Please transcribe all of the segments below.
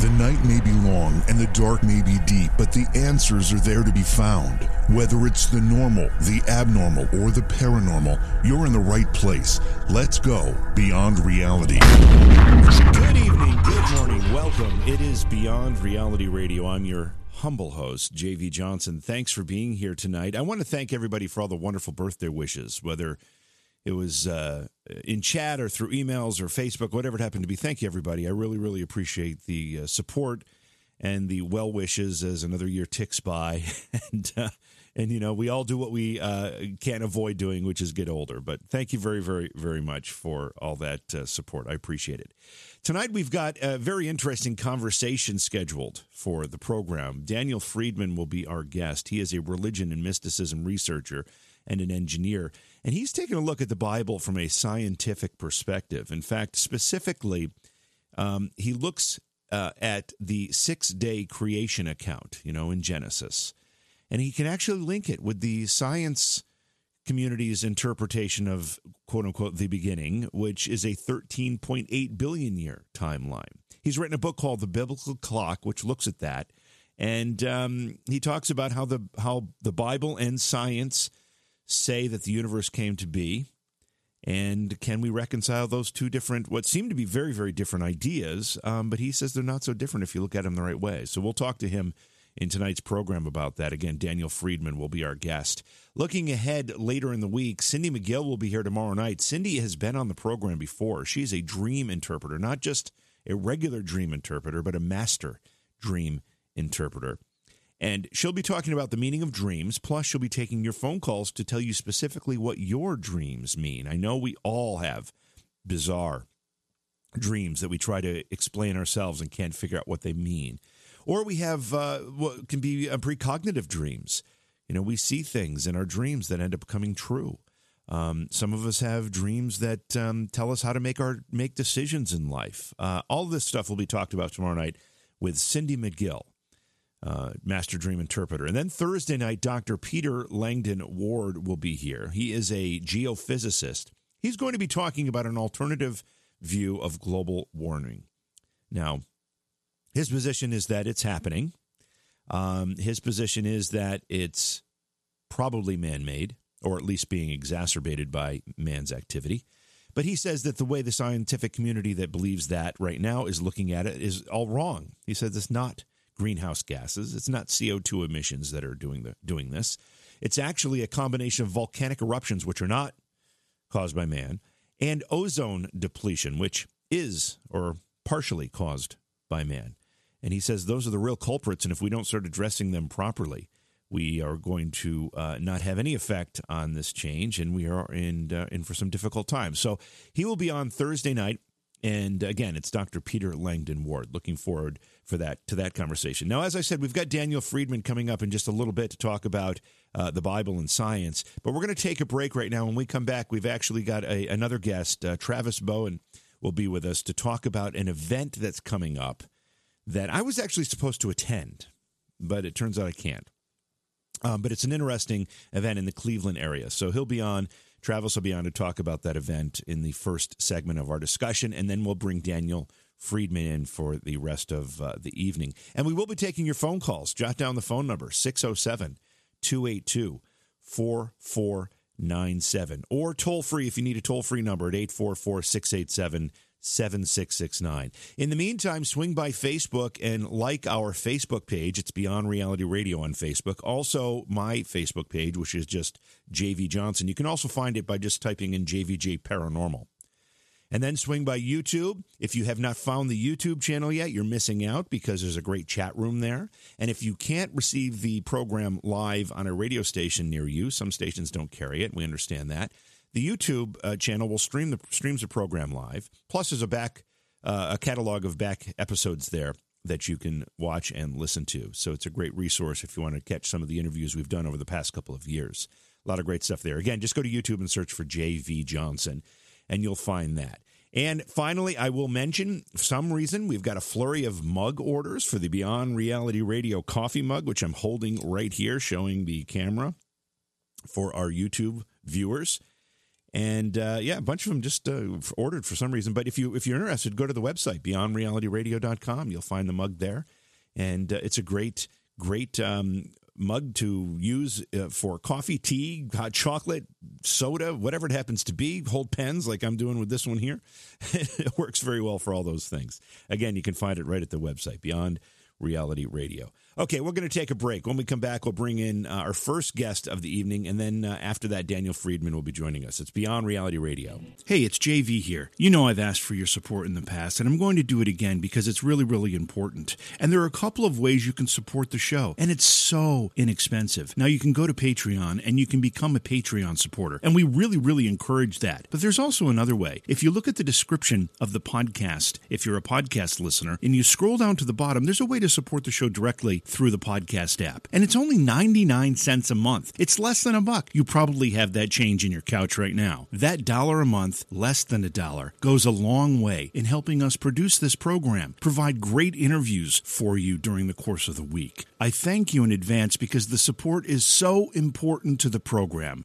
The night may be long and the dark may be deep, but the answers are there to be found. Whether it's the normal, the abnormal, or the paranormal, you're in the right place. Let's go beyond reality. Good evening, good morning, welcome. It is Beyond Reality Radio. I'm your humble host, JV Johnson. Thanks for being here tonight. I want to thank everybody for all the wonderful birthday wishes, whether it was uh, in chat or through emails or Facebook, whatever it happened to be. Thank you, everybody. I really, really appreciate the uh, support and the well wishes as another year ticks by. and, uh, and, you know, we all do what we uh, can't avoid doing, which is get older. But thank you very, very, very much for all that uh, support. I appreciate it. Tonight, we've got a very interesting conversation scheduled for the program. Daniel Friedmann will be our guest. He is a religion and mysticism researcher and an engineer. And he's taken a look at the Bible from a scientific perspective. In fact, specifically, um, he looks uh, at the six day creation account, you know, in Genesis. And he can actually link it with the science community's interpretation of quote unquote the beginning, which is a 13.8 billion year timeline. He's written a book called The Biblical Clock, which looks at that. And um, he talks about how the how the Bible and science say that the universe came to be? And can we reconcile those two different, what seem to be very, very different ideas? Um, but he says they're not so different if you look at them the right way. So we'll talk to him in tonight's program about that. Again, Daniel Friedmann will be our guest. Looking ahead later in the week, Cindy McGill will be here tomorrow night. Cindy has been on the program before. She's a dream interpreter, not just a regular dream interpreter, but a master dream interpreter. And she'll be talking about the meaning of dreams. Plus, she'll be taking your phone calls to tell you specifically what your dreams mean. I know we all have bizarre dreams that we try to explain ourselves and can't figure out what they mean. Or we have uh, what can be uh, precognitive dreams. You know, we see things in our dreams that end up coming true. Um, some of us have dreams that um, tell us how to make our make decisions in life. Uh, all this stuff will be talked about tomorrow night with Cindy McGill uh, Master Dream Interpreter. And then Thursday night, Dr. Peter Langdon Ward will be here. He is a geophysicist. He's going to be talking about an alternative view of global warming. Now, his position is that it's happening. Um, his position is that it's probably man made, or at least being exacerbated by man's activity. But he says that the way the scientific community that believes that right now is looking at it is all wrong. He says it's not greenhouse gases. It's not CO2 emissions that are doing the doing this. It's actually a combination of volcanic eruptions, which are not caused by man, and ozone depletion, which is or partially caused by man. And he says those are the real culprits, and if we don't start addressing them properly, we are going to uh, not have any effect on this change, and we are in uh, in for some difficult times. So he will be on Thursday night and again, it's Dr. Peter Langdon Ward. Looking forward for that to that conversation. Now, as I said, we've got Daniel Friedmann coming up in just a little bit to talk about uh, the Bible and science. But we're going to take a break right now. When we come back, we've actually got a, another guest, uh, Travis Bowen, will be with us to talk about an event that's coming up that I was actually supposed to attend, but it turns out I can't. Um, but it's an interesting event in the Cleveland area, so he'll be on Travis will be on to talk about that event in the first segment of our discussion, and then we'll bring Daniel Friedmann in for the rest of uh, the evening. And we will be taking your phone calls. Jot down the phone number 607 282 4497 or toll free if you need a toll free number at 844 687 7669. In the meantime, swing by Facebook and like our Facebook page. It's Beyond Reality Radio on Facebook. Also, my Facebook page, which is just JV Johnson. You can also find it by just typing in JVJ Paranormal. And then swing by YouTube. If you have not found the YouTube channel yet, you're missing out because there's a great chat room there. And if you can't receive the program live on a radio station near you, some stations don't carry it. We understand that the YouTube uh, channel will stream the streams the program live. Plus, there's a back uh, a catalog of back episodes there that you can watch and listen to. So it's a great resource if you want to catch some of the interviews we've done over the past couple of years. A lot of great stuff there. Again, just go to YouTube and search for JV Johnson, and you'll find that. And finally, I will mention, for some reason, we've got a flurry of mug orders for the Beyond Reality Radio coffee mug, which I'm holding right here, showing the camera for our YouTube viewers. And uh, yeah, a bunch of them just uh, ordered for some reason. But if you if you're interested, go to the website beyondrealityradio.com. You'll find the mug there, and uh, it's a great great um, mug to use uh, for coffee, tea, hot chocolate, soda, whatever it happens to be. Hold pens like I'm doing with this one here. it works very well for all those things. Again, you can find it right at the website Beyond Reality Radio. Okay, we're going to take a break. When we come back, we'll bring in uh, our first guest of the evening, and then uh, after that, Daniel Friedmann will be joining us. It's Beyond Reality Radio. Hey, it's JV here. You know I've asked for your support in the past, and I'm going to do it again because it's really, really important. And there are a couple of ways you can support the show, and it's so inexpensive. Now, you can go to Patreon and you can become a Patreon supporter, and we really, really encourage that. But there's also another way. If you look at the description of the podcast, if you're a podcast listener, and you scroll down to the bottom, there's a way to support the show directly through the podcast app. And it's only 99 cents a month. It's less than a buck. You probably have that change in your couch right now. That dollar a month, less than a dollar, goes a long way in helping us produce this program, provide great interviews for you during the course of the week. I thank you in advance because the support is so important to the program.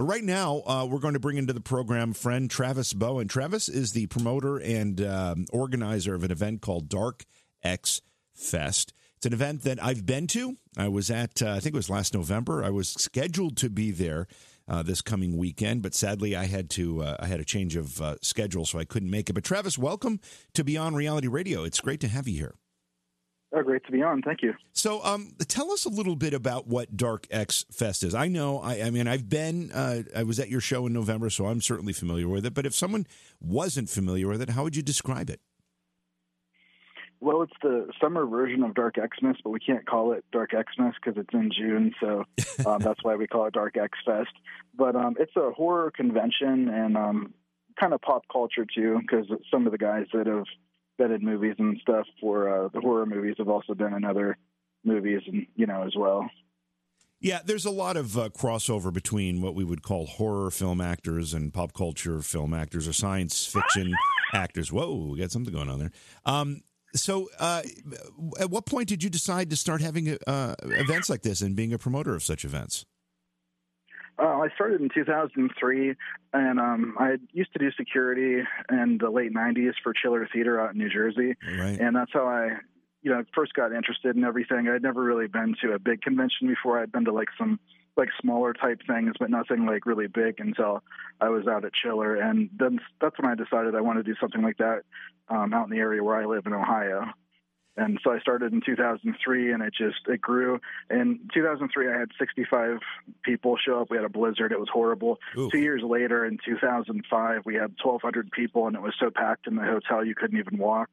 But right now, uh, we're going to bring into the program friend Travis Bowen. Travis is the promoter and um, organizer of an event called Dark X Fest. It's an event that I've been to. I was at, uh, I think it was last November. I was scheduled to be there. Uh, this coming weekend, but sadly I had to uh, I had a change of uh, schedule, so I couldn't make it. But Travis, welcome to Beyond Reality Radio. It's great to have you here. Oh, great to be on. Thank you. So, um, tell us a little bit about what Dark X Fest is. I know, I, I mean, I've been, uh, I was at your show in November, so I'm certainly familiar with it. But if someone wasn't familiar with it, how would you describe it? Well, it's the summer version of Dark Xmas, but we can't call it Dark Xmas because it's in June, so um, that's why we call it Dark X Fest. But um, it's a horror convention and um, kind of pop culture too, because some of the guys that have vetted movies and stuff for uh, the horror movies have also been in other movies and you know as well. Yeah, there's a lot of uh, crossover between what we would call horror film actors and pop culture film actors or science fiction actors. Whoa, we got something going on there. Um, so, uh, at what point did you decide to start having uh, events like this and being a promoter of such events? Uh, I started in 2003, and um, I used to do security in the late 90s for Chiller Theater out in New Jersey, right. and that's how I, you know, first got interested in everything. I'd never really been to a big convention before. I'd been to like some like smaller type things, but nothing like really big until I was out at Chiller, and then that's when I decided I wanted to do something like that um, out in the area where I live in Ohio and so I started in 2003, and it just it grew. In 2003, I had 65 people show up. We had a blizzard; it was horrible. Ooh. Two years later, in 2005, we had 1,200 people, and it was so packed in the hotel you couldn't even walk.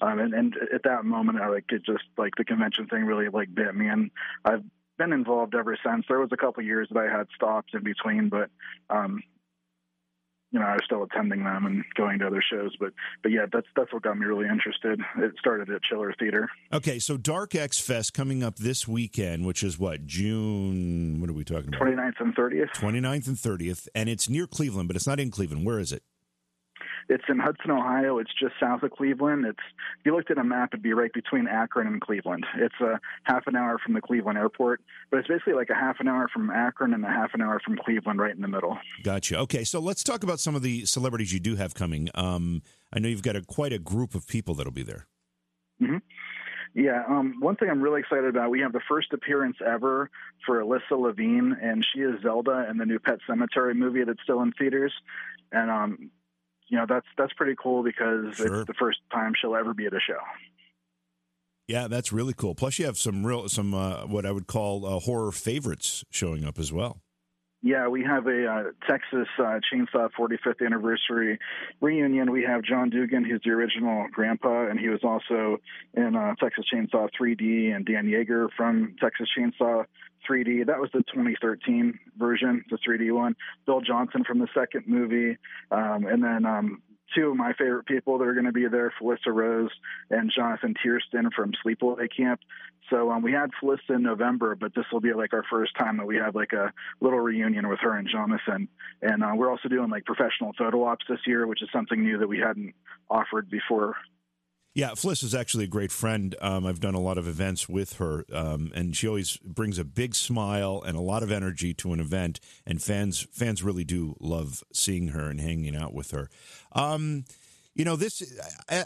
Um, and, and at that moment, I like it just like the convention thing really like bit me, and I've been involved ever since. There was a couple years that I had stopped in between, but um, you know, I was still attending them and going to other shows. But but yeah, that's that's what got me really interested. It started at Chiller Theater. Okay, so Dark X Fest coming up this weekend, which is what June? What are we talking about? 29th and 30th. 29th and 30th, and it's near Cleveland, but it's not in Cleveland. Where is it? It's in Hudson, Ohio. It's just south of Cleveland. It's if you looked at a map, it'd be right between Akron and Cleveland. It's a half an hour from the Cleveland airport, but it's basically like a half an hour from Akron and a half an hour from Cleveland, right in the middle. Gotcha. Okay, so let's talk about some of the celebrities you do have coming. Um, I know you've got a, quite a group of people that'll be there. Mm-hmm. Yeah, um, one thing I'm really excited about, we have the first appearance ever for Alyssa Levine, and she is Zelda in the new Pet Sematary movie that's still in theaters. And um, you know that's that's pretty cool because Sure. it's the first time she'll ever be at a show. Yeah, that's really cool. Plus, you have some real, some uh, what I would call uh, horror favorites showing up as well. Yeah, we have a uh, Texas uh, Chainsaw 45th anniversary reunion. We have John Dugan, who's the original grandpa, and he was also in uh, Texas Chainsaw 3D, and Dan Yeager from Texas Chainsaw 3D. That was the 2013 version, the 3D one. Bill Johnson from the second movie, um, and then um, two of my favorite people that are going to be there, Felissa Rose and Jonathan Tiersten from Sleepaway Camp. So um, we had Felissa in November, but this will be like our first time that we have like a little reunion with her and Jonathan. And uh, we're also doing like professional photo ops this year, which is something new that we hadn't offered before. Yeah, Fliss is actually a great friend. Um, I've done a lot of events with her, um, and she always brings a big smile and a lot of energy to an event. And fans fans really do love seeing her and hanging out with her. Um, you know this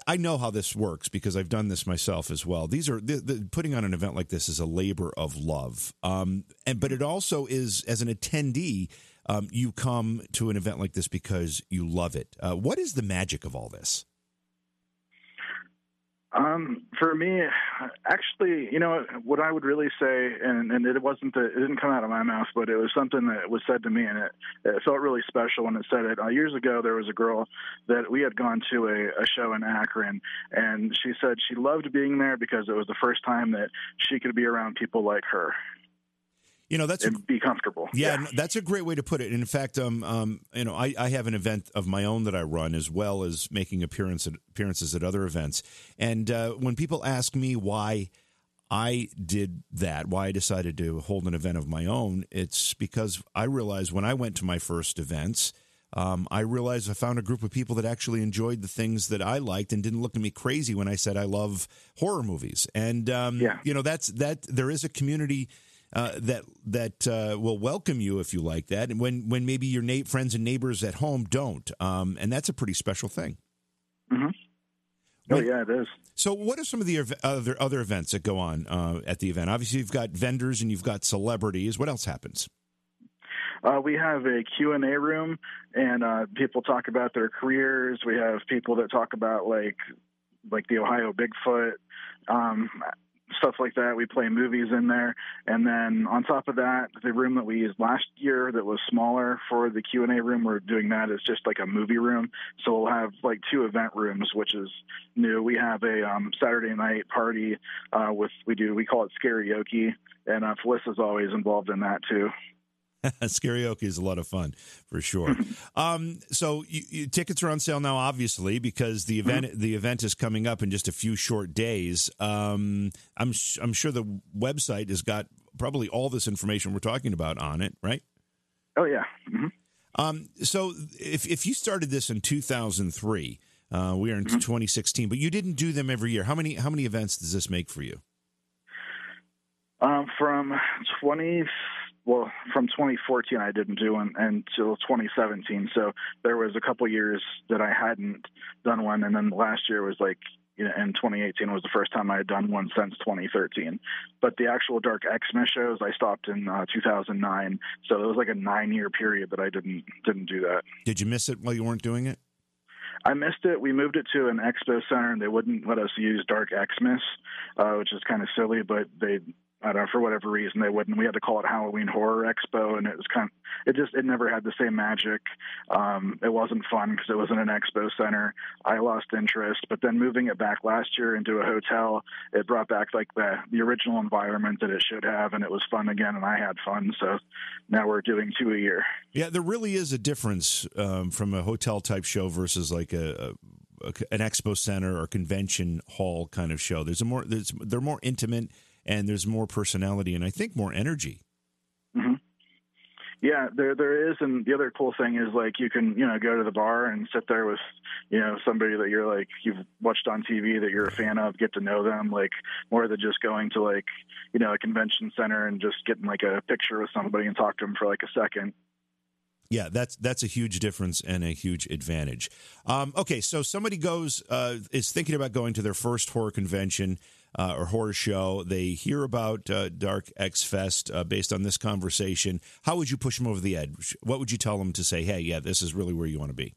I, know how this works because i've done this myself as well these are the, the, putting on an event like this is a labor of love um, and but it also is as an attendee um, you come to an event like this because you love it uh, what is the magic of all this um, for me, actually, you know, what I would really say, and, and it wasn't that it didn't come out of my mouth, but it was something that was said to me, and it, it felt really special when it said it. Uh, years ago, there was a girl that we had gone to a, a show in Akron, and she said she loved being there because it was the first time that she could be around people like her. You know, that's and a, be comfortable. Yeah, yeah, that's a great way to put it. And In fact, um, um, you know, I, I have an event of my own that I run as well as making appearance at, appearances at other events. And uh, when people ask me why I did that, why I decided to hold an event of my own, it's because I realized when I went to my first events. Um, I realized I found a group of people that actually enjoyed the things that I liked and didn't look at me crazy when I said I love horror movies. And um, yeah. you know, that's that. There is a community uh, that that uh, will welcome you if you like that, and when when maybe your na- friends and neighbors at home don't, um, and that's a pretty special thing. Mm-hmm. Oh when, yeah, it is. So, what are some of the other other events that go on uh, at the event? Obviously, you've got vendors and you've got celebrities. What else happens? Uh, we have a Q&A room, and uh, people talk about their careers. We have people that talk about like like the Ohio Bigfoot. Um, stuff like that. We play movies in there, and then on top of that, the room that we used last year that was smaller for the Q and A room, we're doing that as just like a movie room. So we'll have like two event rooms, which is new. We have a um, Saturday night party uh, with we do we call it Scarioke, and uh, Felissa's always involved in that too. Scarioke is a lot of fun for sure. um, so you, you, tickets are on sale now, obviously, because the event mm-hmm. the event is coming up in just a few short days. Um, I'm sh- I'm sure the website has got probably all this information we're talking about on it, right? Oh yeah. Mm-hmm. Um, so if if you started this in 2003, uh, we are in mm-hmm. 2016, but you didn't do them every year. How many how many events does this make for you? Um, from 20 well, from 2014 I didn't do one until 2017. So there was a couple years that I hadn't done one, and then last year was like you know, in 2018 was the first time I had done one since 2013. But the actual Dark Xmas shows I stopped in uh, 2009, so it was like a nine-year period that I didn't didn't do that. Did you miss it while you weren't doing it? I missed it. We moved it to an expo center, and they wouldn't let us use Dark Xmas, uh, which is kind of silly. But they I don't know for whatever reason they wouldn't. We had to call it Halloween Horror Expo, and it was kind of it just it never had the same magic. Um, it wasn't fun because it wasn't an expo center. I lost interest, but then moving it back last year into a hotel, it brought back like the the original environment that it should have, and it was fun again, and I had fun. So now we're doing two a year. Yeah, there really is a difference um, from a hotel type show versus like a, a an expo center or convention hall kind of show. There's a more there's they're more intimate and there's more personality and I think more energy. Mm-hmm. Yeah, there there is, and the other cool thing is like you can you know go to the bar and sit there with you know somebody that you're like you've watched on TV that you're a fan of, get to know them like more than just going to like you know a convention center and just getting like a picture with somebody and talk to them for like a second. Yeah, that's that's a huge difference and a huge advantage. Um, okay, so somebody goes uh, is thinking about going to their first horror convention uh, or horror show. They hear about uh, Dark X Fest uh, based on this conversation. How would you push them over the edge? What would you tell them to say, hey, yeah, this is really where you want to be?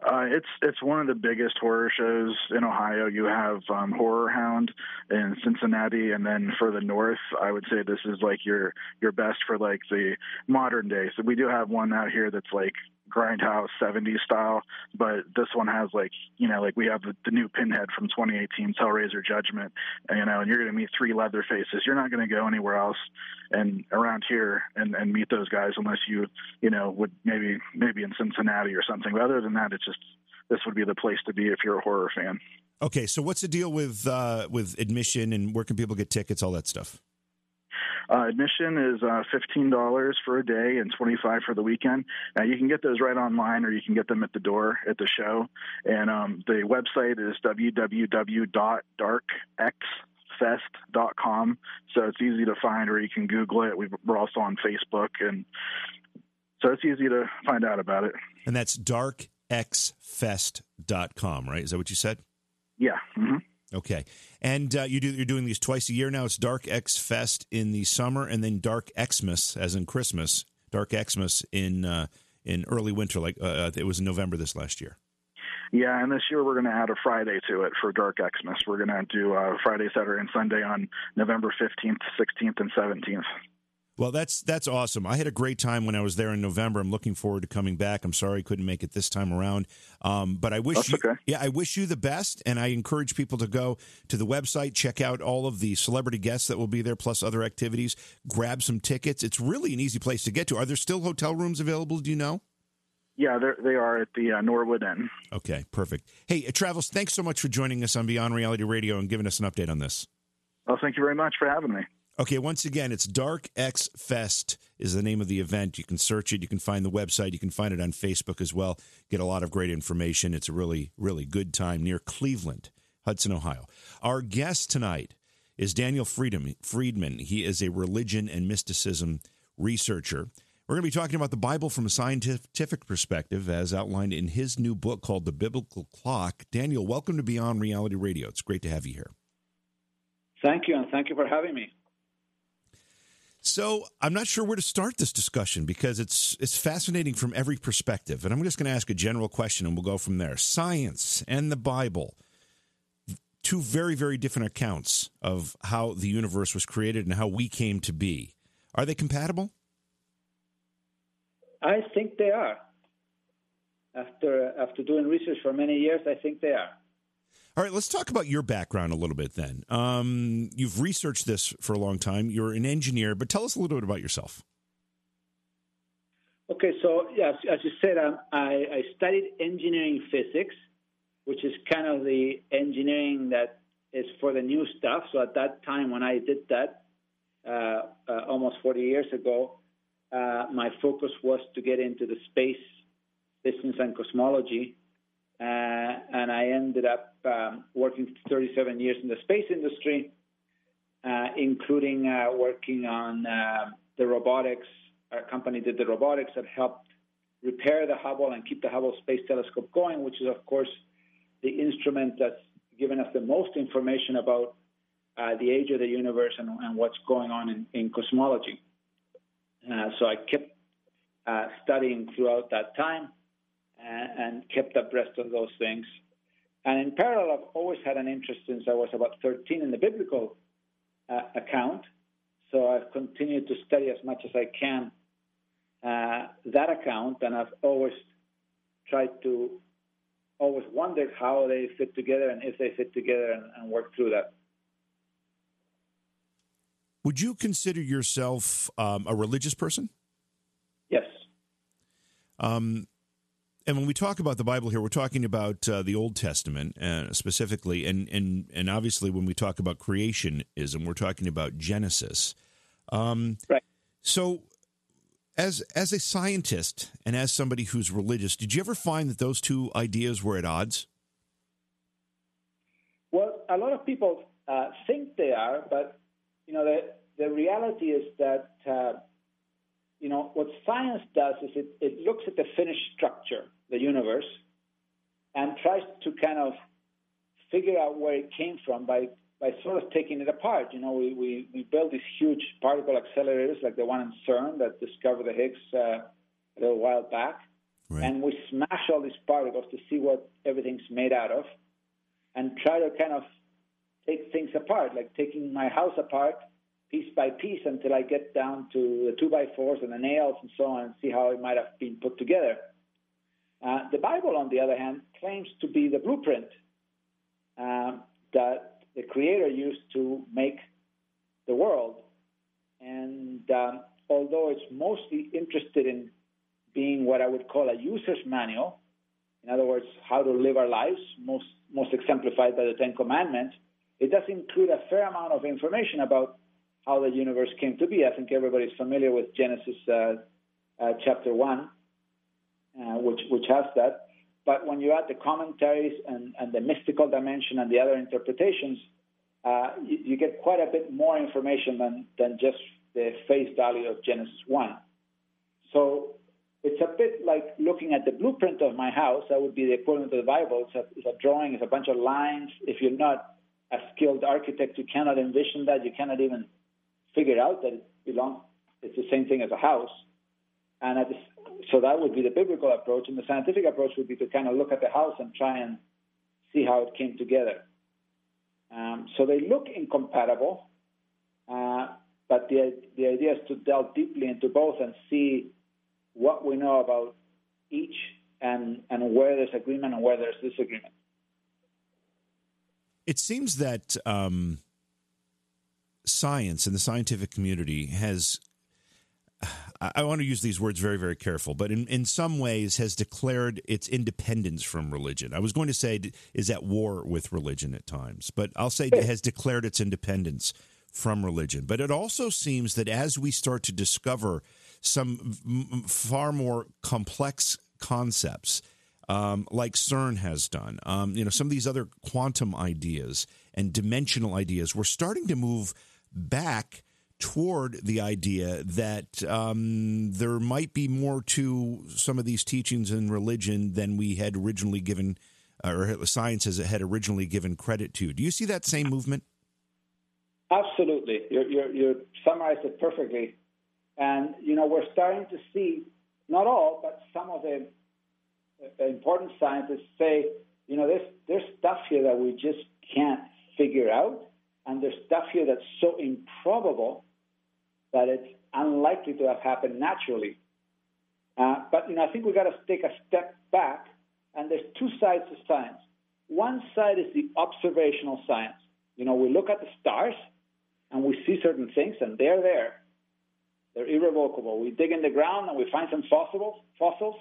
Uh, it's it's one of the biggest horror shows in Ohio. You have um, Horror Hound in Cincinnati, and then for the north, I would say this is like your your best for like the modern day. So we do have one out here that's like grindhouse 70s style but this one has like you know like we have the, the new pinhead from 2018's hellraiser judgment you know and you're going to meet three leather faces. You're not going to go anywhere else and around here and and meet those guys unless you you know would maybe maybe in cincinnati or something. But other than that it's just this would be the place to be if you're a horror fan. Okay so what's the deal with uh with admission and where can people get tickets all that stuff uh, admission is uh, $15 for a day and 25 for the weekend. Now you can get those right online or you can get them at the door at the show. And um, the website is www.darkxfest.com. So it's easy to find or you can Google it. We're also on Facebook and so it's easy to find out about it. And that's darkxfest.com, right? Is that what you said? Yeah. Mm-hmm. Okay, and uh, you do you're doing these twice a year now. It's Dark X Fest in the summer, and then Dark Xmas, as in Christmas. Dark Xmas in uh, in early winter, like uh, it was in November this last year. Yeah, and this year we're going to add a Friday to it for Dark Xmas. We're going to do uh, Friday, Saturday, and Sunday on November fifteenth, sixteenth, and seventeenth. Well, that's that's awesome. I had a great time when I was there in November. I'm looking forward to coming back. I'm sorry I couldn't make it this time around, um, but I wish that's you, okay. yeah, I wish you the best, and I encourage people to go to the website, check out all of the celebrity guests that will be there, plus other activities. Grab some tickets. It's really an easy place to get to. Are there still hotel rooms available? Do you know? Yeah, they are at the uh, Norwood Inn. Okay, perfect. Hey, uh, Travis, thanks so much for joining us on Beyond Reality Radio and giving us an update on this. Well, thank you very much for having me. Okay, once again, it's Dark X Fest is the name of the event. You can search it. You can find the website. You can find it on Facebook as well. Get a lot of great information. It's a really, really good time near Cleveland, Hudson, Ohio. Our guest tonight is Daniel Friedmann. Friedmann. He is a religion and mysticism researcher. We're going to be talking about the Bible from a scientific perspective, as outlined in his new book called The Biblical Clock. Daniel, welcome to Beyond Reality Radio. It's great to have you here. Thank you, and thank you for having me. So I'm not sure where to start this discussion because it's it's fascinating from every perspective. And I'm just going to ask a general question and we'll go from there. Science and the Bible, two very, very different accounts of how the universe was created and how we came to be. Are they compatible? I think they are. After after doing research for many years, I think they are. All right, let's talk about your background a little bit then. Um, you've researched this for a long time. You're an engineer, but tell us a little bit about yourself. Okay, so as you said, um, I, I, studied engineering physics, which is kind of the engineering that is for the new stuff. So at that time, when I did that, uh, uh, almost 40 years ago, uh, my focus was to get into the space business and cosmology. Uh, and I ended up working 37 years in the space industry, uh, including uh, working on the robotics. Our company did the robotics that helped repair the Hubble and keep the Hubble Space Telescope going, which is, of course, the instrument that's given us the most information about uh, the age of the universe and, what's going on in, cosmology. So I kept studying throughout that time and kept abreast of those things. And in parallel, I've always had an interest since I was about 13 in the biblical uh, account. So I've continued to study as much as I can uh, that account, and I've always tried to always wondered how they fit together and if they fit together and, and work through that. Would you consider yourself um, a religious person? Yes. Um, and when we talk about the Bible here, we're talking about uh, the Old Testament uh, specifically, and and and obviously when we talk about creationism, we're talking about Genesis. Um, right. So, as as a scientist and as somebody who's religious, did you ever find that those two ideas were at odds? Well, a lot of people uh, think they are, but you know the the reality is that uh, you know what science does is it, it looks at the finished structure the universe and tries to kind of figure out where it came from by by sort of taking it apart. You know, we, we, we build these huge particle accelerators like the one in CERN that discovered the Higgs uh, a little while back. right. and we smash all these particles to see what everything's made out of, and try to kind of take things apart, like taking my house apart piece by piece until I get down to the two by fours and the nails and so on, and see how it might have been put together. Uh, the Bible, on the other hand, claims to be the blueprint um, that the Creator used to make the world. And um, although it's mostly interested in being what I would call a user's manual, in other words, how to live our lives, most, most exemplified by the Ten Commandments, it does include a fair amount of information about how the universe came to be. I think everybody's familiar with Genesis uh, uh, chapter 1, uh, which, which has that. But when you add the commentaries and, and the mystical dimension and the other interpretations, uh, you, you, get quite a bit more information than, than just the face value of Genesis 1. So it's a bit like looking at the blueprint of my house. That would be the equivalent of the Bible. It's a, it's a drawing, it's a bunch of lines. If you're not a skilled architect, you cannot envision that. You cannot even figure out that it belongs. It's the same thing as a house. And at the, so that would be the biblical approach. And the scientific approach would be to kind of look at the house and try and see how it came together. Um, so they look incompatible, uh, but the, the idea is to delve deeply into both and see what we know about each and, and where there's agreement and where there's disagreement. It seems that um, science and the scientific community has I want to use these words very, very careful, but in, in some ways has declared its independence from religion. I was going to say is at war with religion at times, but I'll say has declared its independence from religion. But it also seems that as we start to discover some far more complex concepts, um, like CERN has done, um, you know, some of these other quantum ideas and dimensional ideas, we're starting to move back toward the idea that um, there might be more to some of these teachings in religion than we had originally given, or science has had originally given credit to. Do you see that same movement? Absolutely. You're, you're, you summarized it perfectly. And, you know, we're starting to see, not all, but some of the important scientists say, you know, there's, there's stuff here that we just can't figure out. And there's stuff here that's so improbable that it's unlikely to have happened naturally. Uh, but you know, I think we've got to take a step back, and there's two sides to science. One side is the observational science. You know, we look at the stars and we see certain things, and they're there. They're irrevocable. We dig in the ground and we find some fossils, fossils,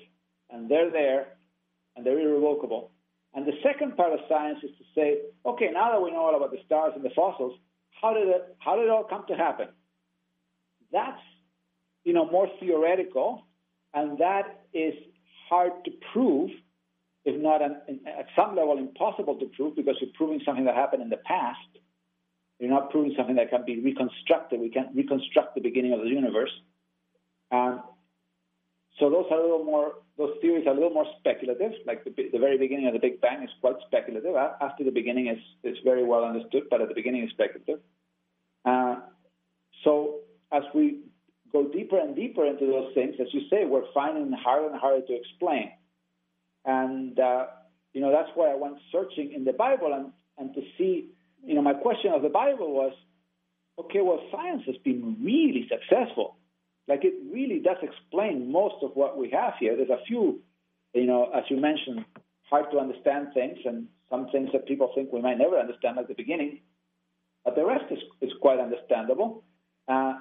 and they're there, and they're irrevocable. And the second part of science is to say, okay, now that we know all about the stars and the fossils, how did it, how did it all come to happen? That's, you know, more theoretical, and that is hard to prove, if not an, at some level impossible to prove, because you're proving something that happened in the past. You're not proving something that can be reconstructed. We can't reconstruct the beginning of the universe. Um, so those are a little more, those theories are a little more speculative. Like the, the very beginning of the Big Bang is quite speculative. After the beginning is, is very well understood, but at the beginning is speculative. Uh, so as we go deeper and deeper into those things, as you say, we're finding harder and harder to explain. And, uh, you know, that's why I went searching in the Bible and, and to see, you know, my question of the Bible was, okay, well, science has been really successful. Like it really does explain most of what we have here. There's a few, you know, as you mentioned, hard to understand things and some things that people think we might never understand at the beginning. But the rest is, is quite understandable. Uh,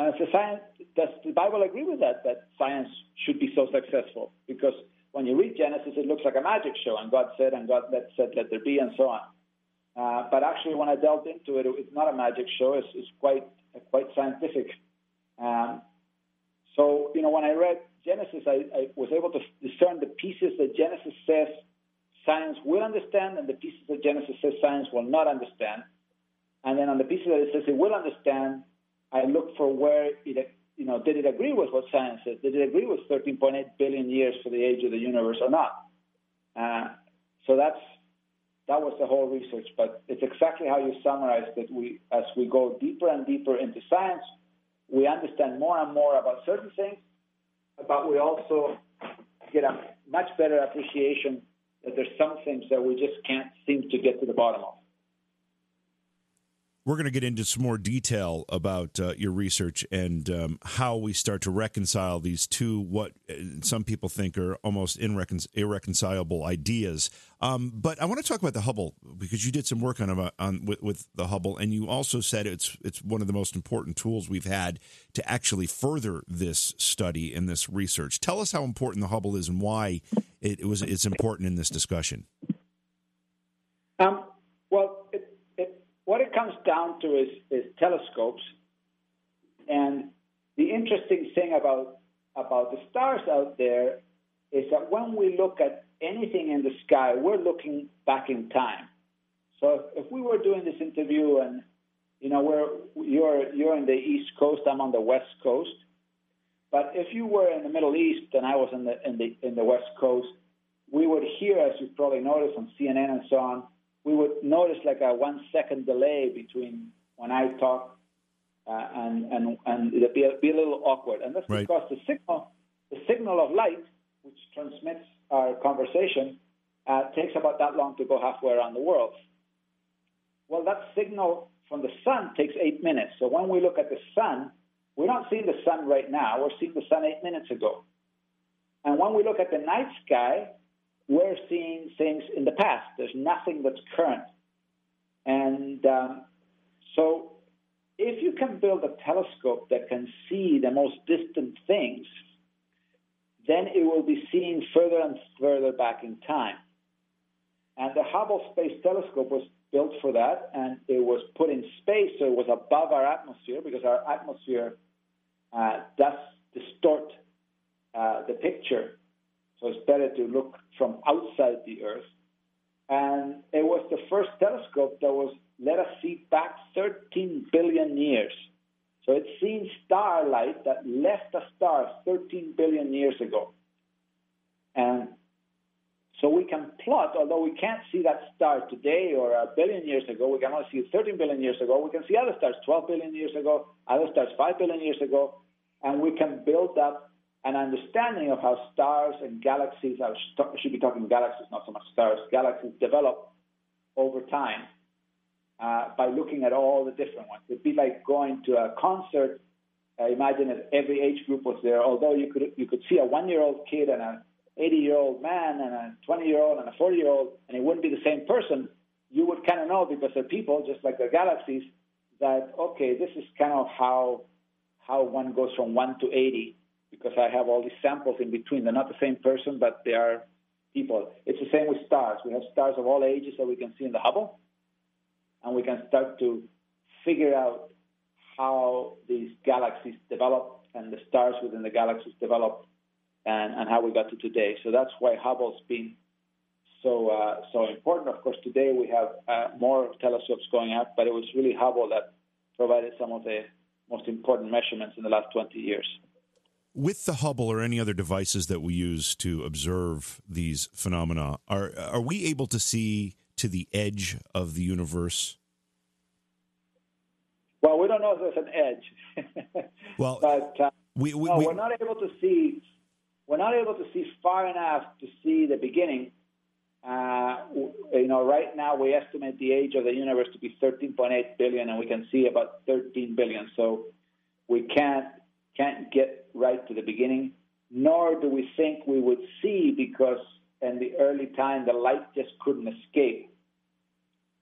uh, so science, does the Bible agree with that, that science should be so successful? Because when you read Genesis, it looks like a magic show, and God said, and God let, said, let there be, and so on. Uh, but actually, when I delved into it, it's not a magic show. It's, it's quite quite scientific. Um, so, you know, when I read Genesis, I, I, was able to discern the pieces that Genesis says science will understand and the pieces that Genesis says science will not understand. And then on the pieces that it says it will understand, I look for where it, you know, did it agree with what science says? Did it agree with 13.8 billion years for the age of the universe or not? Uh, so that's that was the whole research. But it's exactly how you summarized that We, as we go deeper and deeper into science, we understand more and more about certain things, but we also get a much better appreciation that there's some things that we just can't seem to get to the bottom of. We're going to get into some more detail about uh, your research and um, how we start to reconcile these two, what uh, some people think are almost irrecon- irreconcilable ideas. Um, but I want to talk about the Hubble because you did some work on, on with, with, the Hubble, and you also said it's it's one of the most important tools we've had to actually further this study and this research. Tell us how important the Hubble is and why it, it was it's important in this discussion. Um, well, what it comes down to is, is telescopes. And the interesting thing about, about the stars out there is that when we look at anything in the sky, we're looking back in time. So if we were doing this interview and you know we're you're you're in the East Coast, I'm on the West Coast, but if you were in the Middle East and I was in the in the in the West Coast, we would hear, as you probably noticed on CNN and so on, we would notice like a one second delay between when I talk uh, and and and it'd be a, be a little awkward, and that's right. because the signal the signal of light, which transmits our conversation, uh, takes about that long to go halfway around the world. Well, that signal from the sun takes eight minutes. So when we look at the sun, we're not seeing the sun right now. We're seeing the sun eight minutes ago. And when we look at the night sky, we're seeing things in the past. There's nothing that's current. And um, so, if you can build a telescope that can see the most distant things, then it will be seen further and further back in time. And the Hubble Space Telescope was built for that, and it was put in space, so it was above our atmosphere because our atmosphere uh, does distort uh, the picture. So it's better to look from outside the Earth. And it was the first telescope that was let us see back 13 billion years. So it's seen starlight that left a star 13 billion years ago. And so we can plot, although we can't see that star today or a billion years ago, we can only see 13 billion years ago. We can see other stars 12 billion years ago, other stars 5 billion years ago, and we can build up an understanding of how stars and galaxies, I should be talking galaxies, not so much stars, galaxies develop over time uh, by looking at all the different ones. It'd be like going to a concert. Uh, imagine if every age group was there. Although you could you could see a one-year-old kid and an 80-year-old man and a 20-year-old and a 40-year-old, and it wouldn't be the same person. You would kind of know because they're people, just like they're galaxies. That okay, this is kind of how how one goes from one to 80 because I have all these samples in between. They're not the same person, but they are people. It's the same with stars. We have stars of all ages that we can see in the Hubble, and we can start to figure out how these galaxies develop and the stars within the galaxies develop and, and how we got to today. So that's why Hubble's been so uh, so important. Of course, today we have uh, more telescopes going up, but it was really Hubble that provided some of the most important measurements in the last 20 years. With the Hubble or any other devices that we use to observe these phenomena, are are we able to see to the edge of the universe? Well, we don't know if there's an edge. well, but uh, we, we, no, we, we're not able to see. We're not able to see far enough to see the beginning. Uh, you know, right now we estimate the age of the universe to be 13.8 billion, and we can see about 13 billion. So we can't can't get right to the beginning, nor do we think we would see because in the early time the light just couldn't escape.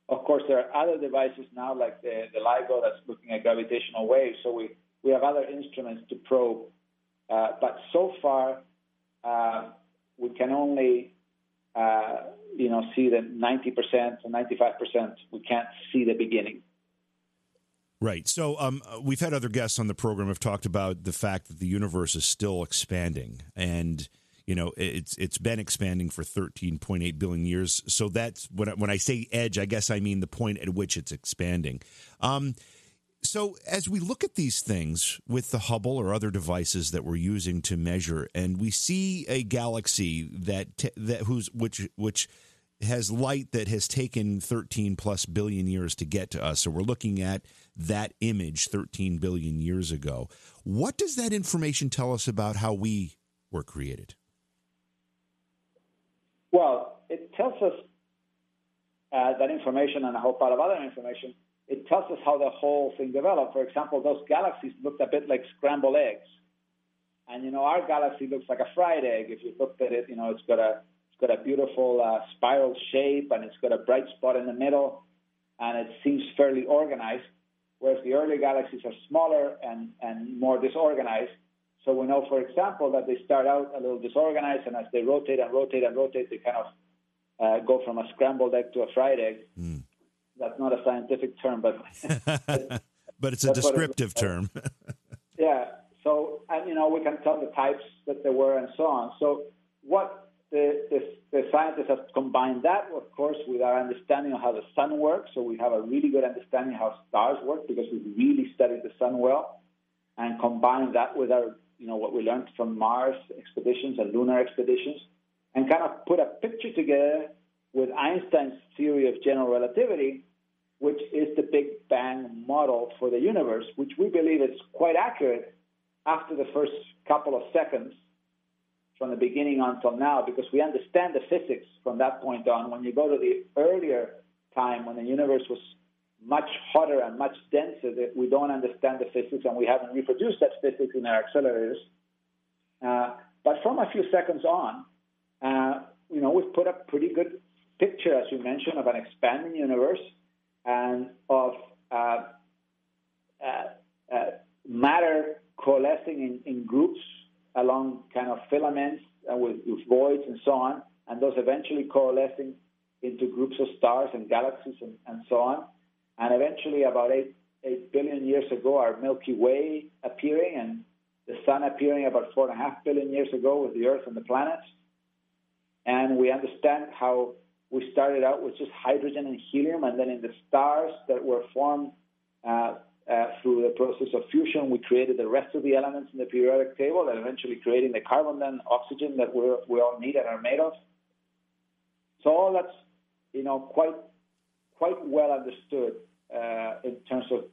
Of course, there are other devices now like the, the LIGO that's looking at gravitational waves, so we, we have other instruments to probe. Uh, but so far, uh, we can only uh, you know see the 90% or 95%. We can't see the beginning. Right. So um, we've had other guests on the program have talked about the fact that the universe is still expanding, and you know it's it's been expanding for 13.8 billion years. So that's when I, when I say edge, I guess I mean the point at which it's expanding. Um, so as we look at these things with the Hubble or other devices that we're using to measure, and we see a galaxy that t- that who's which which has light that has taken 13 plus billion years to get to us. So we're looking at that image 13 billion years ago. What does that information tell us about how we were created? Well, it tells us uh, that information and a whole lot of other information. It tells us how the whole thing developed. For example, those galaxies looked a bit like scrambled eggs, and you know our galaxy looks like a fried egg. If you looked at it, you know it's got a it's got a beautiful uh, spiral shape and it's got a bright spot in the middle, and it seems fairly organized. Whereas the early galaxies are smaller and, and more disorganized. So we know, for example, that they start out a little disorganized, and as they rotate and rotate and rotate, they kind of uh, go from a scrambled egg to a fried egg. Mm. That's not a scientific term, but but it's a descriptive it term. yeah. So and you know we can tell the types that there were and so on. So what the, the, the scientists have combined that, of course, with our understanding of how the sun works. So we have a really good understanding how stars work because we've really studied the sun well, and combined that with our you know what we learned from Mars expeditions and lunar expeditions and kind of put a picture together with Einstein's theory of general relativity, which is the Big Bang model for the universe, which we believe is quite accurate after the first couple of seconds from the beginning until now, because we understand the physics from that point on. When you go to the earlier time when the universe was much hotter and much denser, that we don't understand the physics and we haven't reproduced that physics in our accelerators. Uh, but from a few seconds on, uh, you know, we've put a pretty good picture, as you mentioned, of an expanding universe and of uh, uh, uh matter coalescing in, in, groups along kind of filaments with, with voids and so on, and those eventually coalescing into groups of stars and galaxies and, and so on. And eventually, about eight, 8 billion years ago, our Milky Way appearing and the sun appearing about 4.5 billion years ago with the Earth and the planets and we understand how we started out with just hydrogen and helium, and then in the stars that were formed uh, through the process of fusion, we created the rest of the elements in the periodic table, and eventually creating the carbon, and oxygen that we we all need and are made of. So all that's you know quite quite well understood uh, in terms of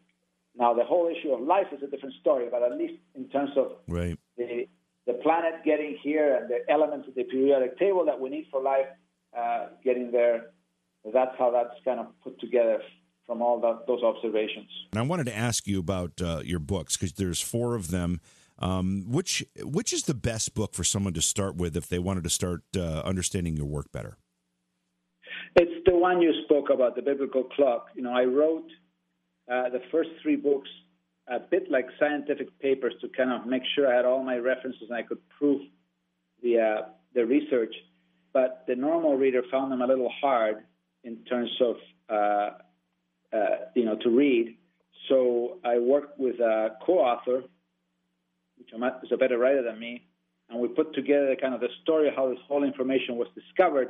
now the whole issue of life is a different story, but at least in terms of right. the the planet getting here and the elements of the periodic table that we need for life uh, getting there. That's how that's kind of put together from all that, those observations. And I wanted to ask you about uh, your books because there's four of them. Um, which which is the best book for someone to start with if they wanted to start uh, understanding your work better? It's the one you spoke about, the biblical clock. You know, I wrote uh, the first three books a bit like scientific papers to kind of make sure I had all my references and I could prove the uh, the research. But the normal reader found them a little hard in terms of uh, uh, you know to read. So I worked with a co-author, which is a better writer than me, and we put together kind of the story of how this whole information was discovered,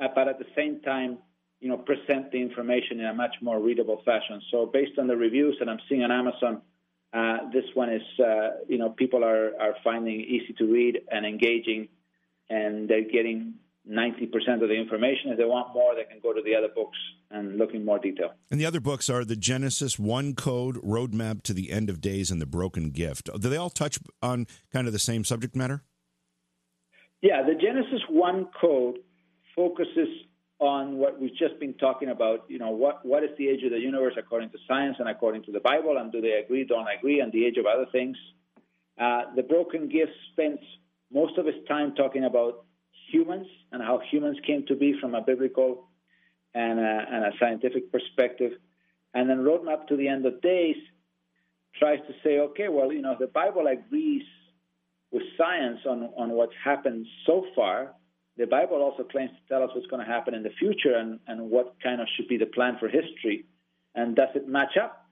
uh, but at the same time you know, present the information in a much more readable fashion. So based on the reviews that I'm seeing on Amazon, uh, this one is, uh, you know, people are, are finding easy to read and engaging, and they're getting 90% of the information. If they want more, they can go to the other books and look in more detail. And the other books are the Genesis One Code, Roadmap to the End of Days, and The Broken Gift. Do they all touch on kind of the same subject matter? Yeah, the Genesis One Code focuses on what we've just been talking about. You know, what what is the age of the universe according to science and according to the Bible, and do they agree, don't agree, and the age of other things. Uh, the Broken Gift spends most of its time talking about humans and how humans came to be from a biblical and a, and a scientific perspective. And then Roadmap to the End of Days tries to say, okay, well, you know, the Bible agrees with science on, on what's happened so far, the Bible also claims to tell us what's going to happen in the future and, and what kind of should be the plan for history. And does it match up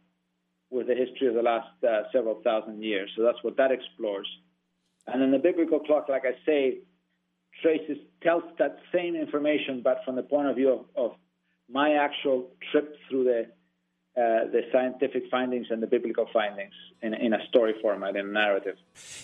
with the history of the last uh, several thousand years? So that's what that explores. And then the biblical clock, like I say, traces, tells that same information, but from the point of view of, of my actual trip through the uh, the scientific findings and the biblical findings in, in, a story format, in a narrative.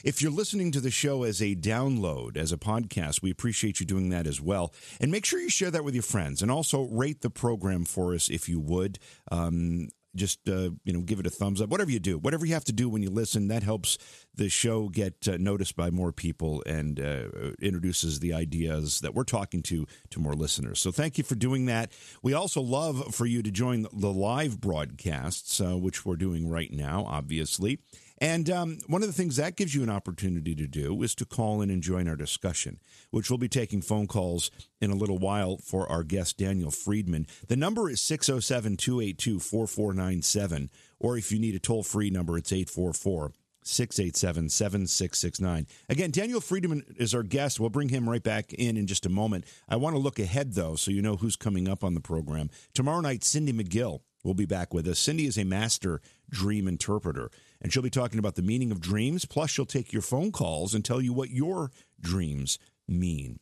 If you're listening to the show as a download, as a podcast, we appreciate you doing that as well. And make sure you share that with your friends and also rate the program for us if you would. Um, just uh, you know give it a thumbs up. Whatever you do, whatever you have to do when you listen, that helps the show get uh, noticed by more people and uh, introduces the ideas that we're talking to to more listeners. So thank you for doing that. We also love for you to join the live broadcasts, uh, which we're doing right now, obviously. And um, one of the things that gives you an opportunity to do is to call in and join our discussion, which we'll be taking phone calls in a little while for our guest, Daniel Friedmann. The number is 607 282 4497, or if you need a toll free number, it's 844 687 7669. Again, Daniel Friedmann is our guest. We'll bring him right back in in just a moment. I want to look ahead, though, so you know who's coming up on the program. Tomorrow night, Cindy McGill will be back with us. Cindy is a master dream interpreter, and she'll be talking about the meaning of dreams. Plus, she'll take your phone calls and tell you what your dreams mean.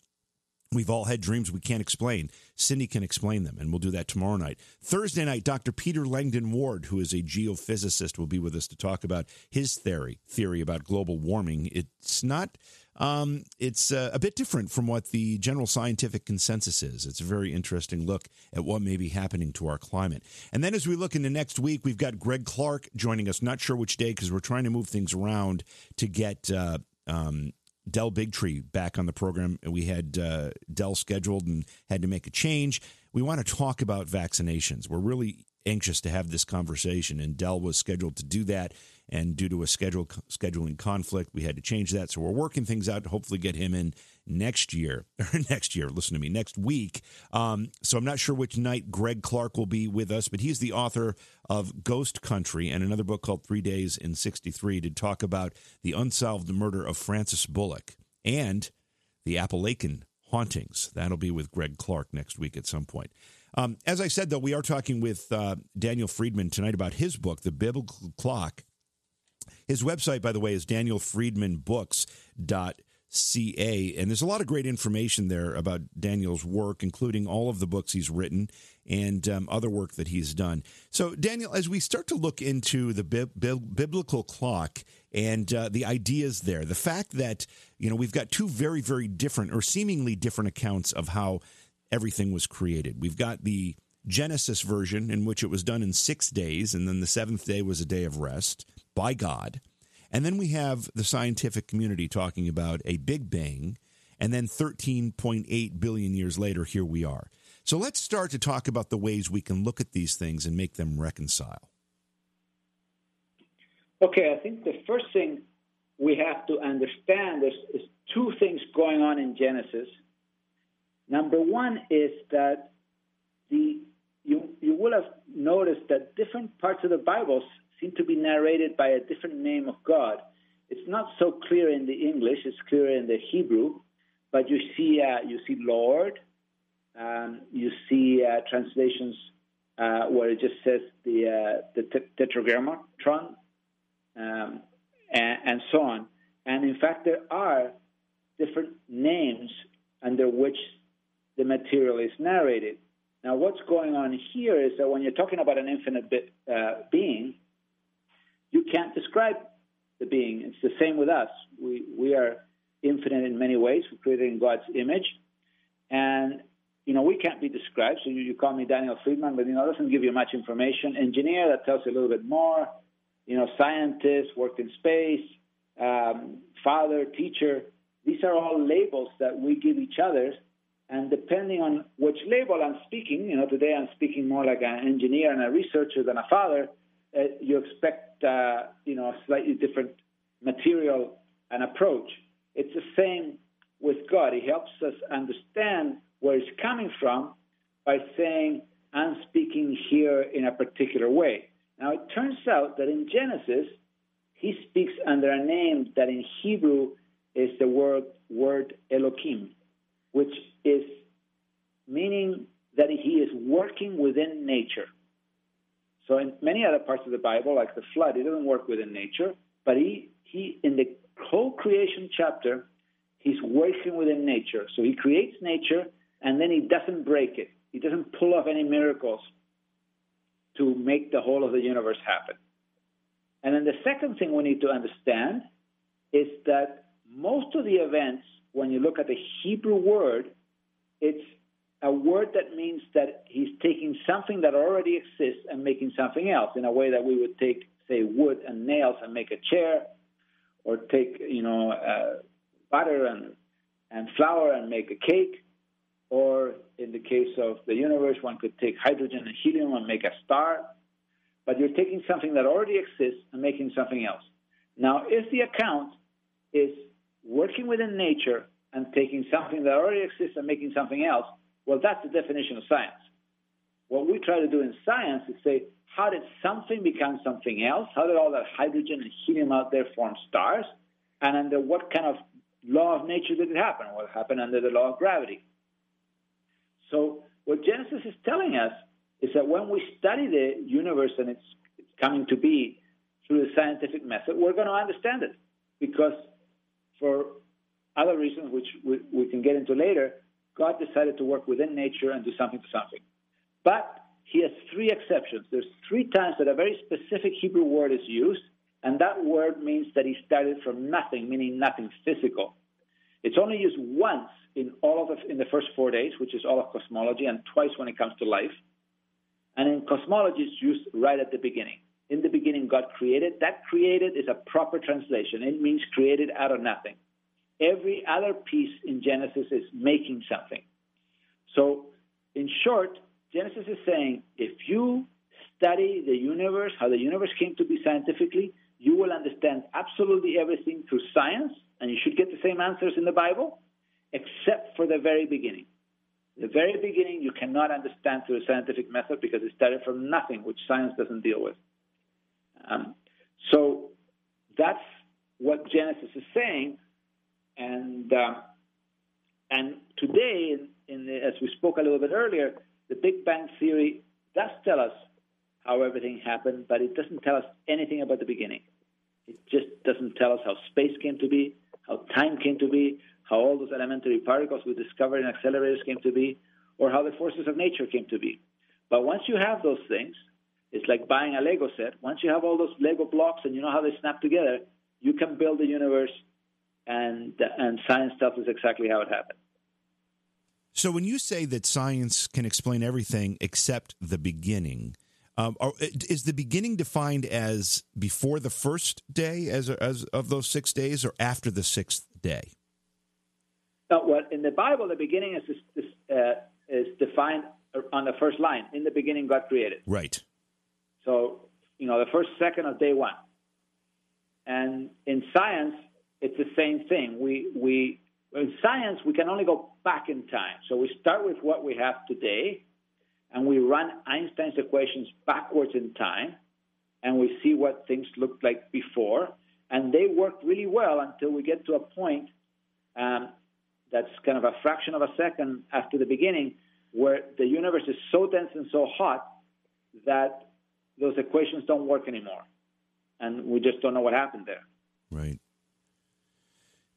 We've all had dreams we can't explain. Cindy can explain them, and we'll do that tomorrow night. Thursday night, Dr. Peter Langdon Ward, who is a geophysicist, will be with us to talk about his theory theory about global warming. It's not. Um, it's uh, a bit different from what the general scientific consensus is. It's a very interesting look at what may be happening to our climate. And then as we look into next week, we've got Greg Clark joining us. Not sure which day because we're trying to move things around to get uh, um, Del Bigtree back on the program. We had uh, Del scheduled and had to make a change. We want to talk about vaccinations. We're really anxious to have this conversation, and Del was scheduled to do that. And due to a schedule scheduling conflict, we had to change that. So we're working things out to hopefully get him in next year or next year. Listen to me, next week. Um, so I'm not sure which night Greg Clark will be with us, but he's the author of Ghost Country and another book called Three Days in 63 to talk about the unsolved murder of Francis Bullock and the Appalachian hauntings. That'll be with Greg Clark next week at some point. Um, as I said, though, we are talking with uh, Daniel Friedmann tonight about his book, The Biblical Clock. His website, by the way, is danielfriedmanbooks.com CA. And there's a lot of great information there about Daniel's work, including all of the books he's written and um, other work that he's done. So, Daniel, as we start to look into the bi- bi- biblical clock and uh, the ideas there, the fact that, you know, we've got two very, very different or seemingly different accounts of how everything was created. We've got the Genesis version, in which it was done in six days, and then the seventh day was a day of rest by God. And then we have the scientific community talking about a Big Bang, and then 13.8 billion years later, here we are. So let's start to talk about the ways we can look at these things and make them reconcile. Okay, I think the first thing we have to understand is, is two things going on in Genesis. Number one is that the you you will have noticed that different parts of the Bible seem to be narrated by a different name of God. It's not so clear in the English; it's clear in the Hebrew. But you see, uh, you see Lord. Um, you see uh, translations uh, where it just says the uh, the tetragrammaton, um, and, and so on. And in fact, there are different names under which the material is narrated. Now, what's going on here is that when you're talking about an infinite uh, being, you can't describe the being. It's the same with us. We, we are infinite in many ways. We're created in God's image. And, you know, we can't be described. So you, you call me Daniel Friedmann, but, you know, doesn't give you much information. Engineer, that tells you a little bit more. You know, scientist, worked in space, um, father, teacher. These are all labels that we give each other. And depending on which label I'm speaking, you know, today I'm speaking more like an engineer and a researcher than a father – you expect uh, you know a slightly different material and approach. It's the same with God. He helps us understand where He's coming from by saying, "I'm speaking here in a particular way." Now it turns out that in Genesis, He speaks under a name that in Hebrew is the word word Elohim, which is meaning that He is working within nature. So in many other parts of the Bible, like the flood, he doesn't work within nature, but he, he in the whole creation chapter, he's working within nature. So he creates nature and then he doesn't break it. He doesn't pull off any miracles to make the whole of the universe happen. And then the second thing we need to understand is that most of the events, when you look at the Hebrew word, it's a word that means that he's taking something that already exists and making something else in a way that we would take, say, wood and nails and make a chair, or take, you know, uh, butter and, and flour and make a cake, or in the case of the universe, one could take hydrogen and helium and make a star. But you're taking something that already exists and making something else. Now, if the account is working within nature and taking something that already exists and making something else, well, that's the definition of science. What we try to do in science is say, how did something become something else? How did all that hydrogen and helium out there form stars? And under what kind of law of nature did it happen? What happened under the law of gravity? So, what Genesis is telling us is that when we study the universe and its, coming to be through the scientific method, we're going to understand it. Because for other reasons, which we, we can get into later, God decided to work within nature and do something to something. But he has three exceptions. There's three times that a very specific Hebrew word is used, and that word means that he started from nothing, meaning nothing physical. It's only used once in all of the, in the first four days, which is all of cosmology, and twice when it comes to life. And in cosmology, it's used right at the beginning. In the beginning, God created. That created is a proper translation. It means created out of nothing. Every other piece in Genesis is making something. So, in short, Genesis is saying if you study the universe, how the universe came to be scientifically, you will understand absolutely everything through science, and you should get the same answers in the Bible, except for the very beginning. The very beginning you cannot understand through a scientific method because it started from nothing, which science doesn't deal with. Um, so that's what Genesis is saying. And uh, and today, in, the, as we spoke a little bit earlier, the Big Bang theory does tell us how everything happened, but it doesn't tell us anything about the beginning. It just doesn't tell us how space came to be, how time came to be, how all those elementary particles we discovered in accelerators came to be, or how the forces of nature came to be. But once you have those things, it's like buying a Lego set. Once you have all those Lego blocks and you know how they snap together, you can build the universe and and science tells us exactly how it happened. So when you say that science can explain everything except the beginning, um, are, is the beginning defined as before the first day, as as of those six days, or after the sixth day? No, well, in the Bible, the beginning is is, uh, is defined on the first line. In the beginning, God created. Right. So you know the first second of day one. And in science, it's the same thing. We, we, in science, we can only go back in time. So we start with what we have today, and we run Einstein's equations backwards in time, and we see what things looked like before. And they work really well until we get to a point um, that's kind of a fraction of a second after the beginning, where the universe is so dense and so hot that those equations don't work anymore. And we just don't know what happened there. Right.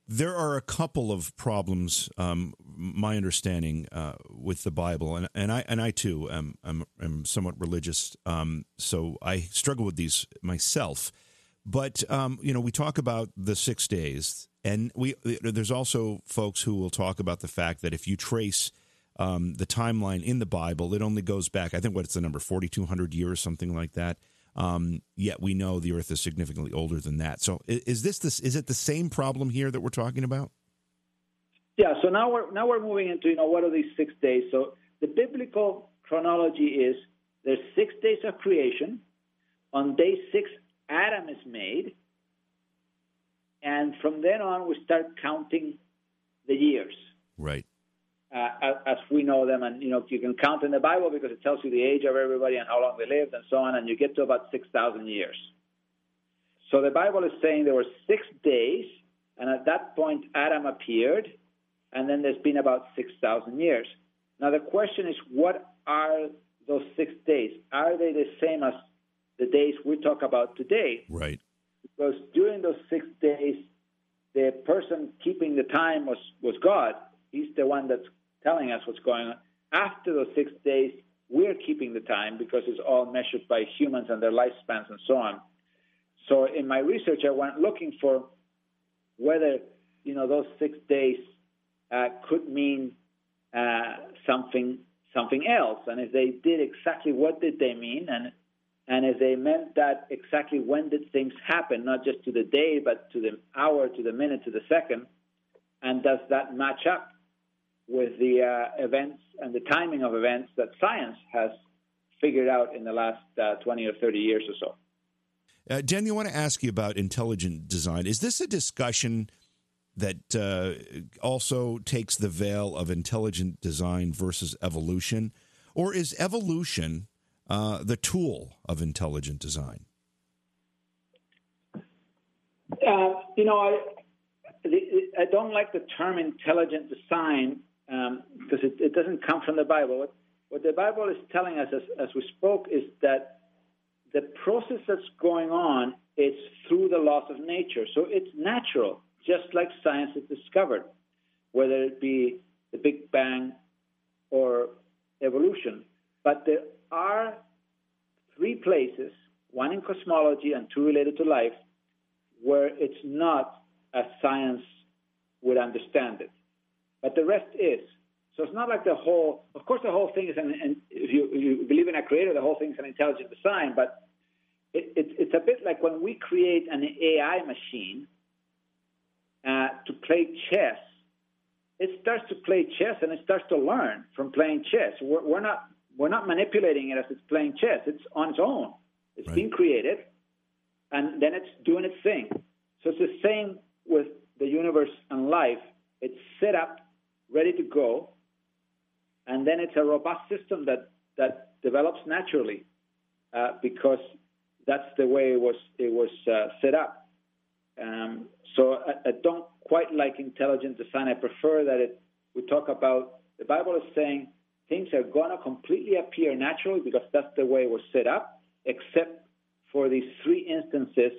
There are a couple of problems, um, my understanding, uh, with the Bible, and, and I and I too am, am, am somewhat religious, um, so I struggle with these myself. But um, you know, we talk about the six days, and we there's also folks who will talk about the fact that if you trace um, the timeline in the Bible, it only goes back. I think what it's the number forty two hundred years, something like that. Um, yet we know the Earth is significantly older than that. So is this this is it the same problem here that we're talking about? Yeah. So now we're now we're moving into you know what are these six days? So the biblical chronology is there's six days of creation. On day six, Adam is made, and from then on we start counting the years. Right uh, as we know them. And, you know, you can count in the Bible because it tells you the age of everybody and how long they lived and so on, and you get to about 6,000 years. So the Bible is saying there were six days, and at that point Adam appeared, and then there's been about 6,000 years. Now the question is, what are those six days? Are they the same as the days we talk about today? Right. Because during those six days, the person keeping the time was, was God. He's the one that's telling us what's going on. After those six days, we're keeping the time because it's all measured by humans and their lifespans and so on. So in my research, I went looking for whether you know those six days uh, could mean uh, something something else. And if they did exactly what did they mean, and and if they meant that exactly when did things happen, not just to the day, but to the hour, to the minute, to the second, and does that match up with the uh, events and the timing of events that science has figured out in the last uh, 20 or 30 years or so? Uh, I want to ask you about intelligent design. Is this a discussion that uh, also takes the veil of intelligent design versus evolution? Or is evolution uh, the tool of intelligent design? Uh, you know, I, I don't like the term intelligent design Um, because it, it, doesn't come from the Bible. What, what the Bible is telling us, as, as we spoke, is that the process that's going on is through the laws of nature. So it's natural, just like science has discovered, whether it be the Big Bang or evolution. But there are three places, one in cosmology and two related to life, where it's not as science would understand it. But the rest is. So it's not like the whole, of course, the whole thing is, an, and if you, you believe in a creator, the whole thing is an intelligent design, but it, it, it's a bit like when we create an AI machine uh, to play chess, it starts to play chess and it starts to learn from playing chess. We're, we're not we're not manipulating it as it's playing chess. It's on its own. It's right. being created, and then it's doing its thing. So it's the same with the universe and life. It's set up, ready to go, and then it's a robust system that that develops naturally uh, because that's the way it was it was uh, set up. Um, so I, I, don't quite like intelligent design. I prefer that it we talk about the Bible is saying things are to completely appear naturally because that's the way it was set up, except for these three instances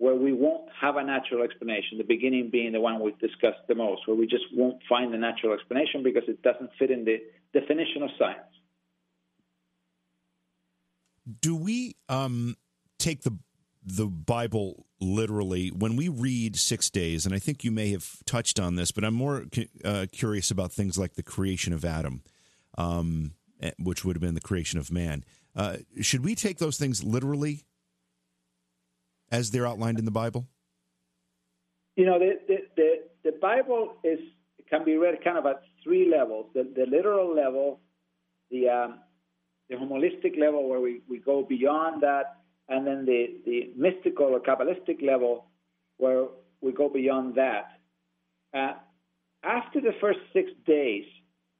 where we won't have a natural explanation. The beginning being the one we've discussed the most, where we just won't find the natural explanation because it doesn't fit in the definition of science. Do we um, take the the Bible literally when we read six days? And I think you may have touched on this, but I'm more uh, curious about things like the creation of Adam um, eh, which would have been the creation of man. Uh, should we take those things literally as they're outlined in the Bible? You know, the, the, the, the Bible is can be read kind of at three levels the, the literal level, the, um, the homiletic level, where we, we go beyond that, and then the, the mystical or Kabbalistic level, where we go beyond that. Uh, after the first six days,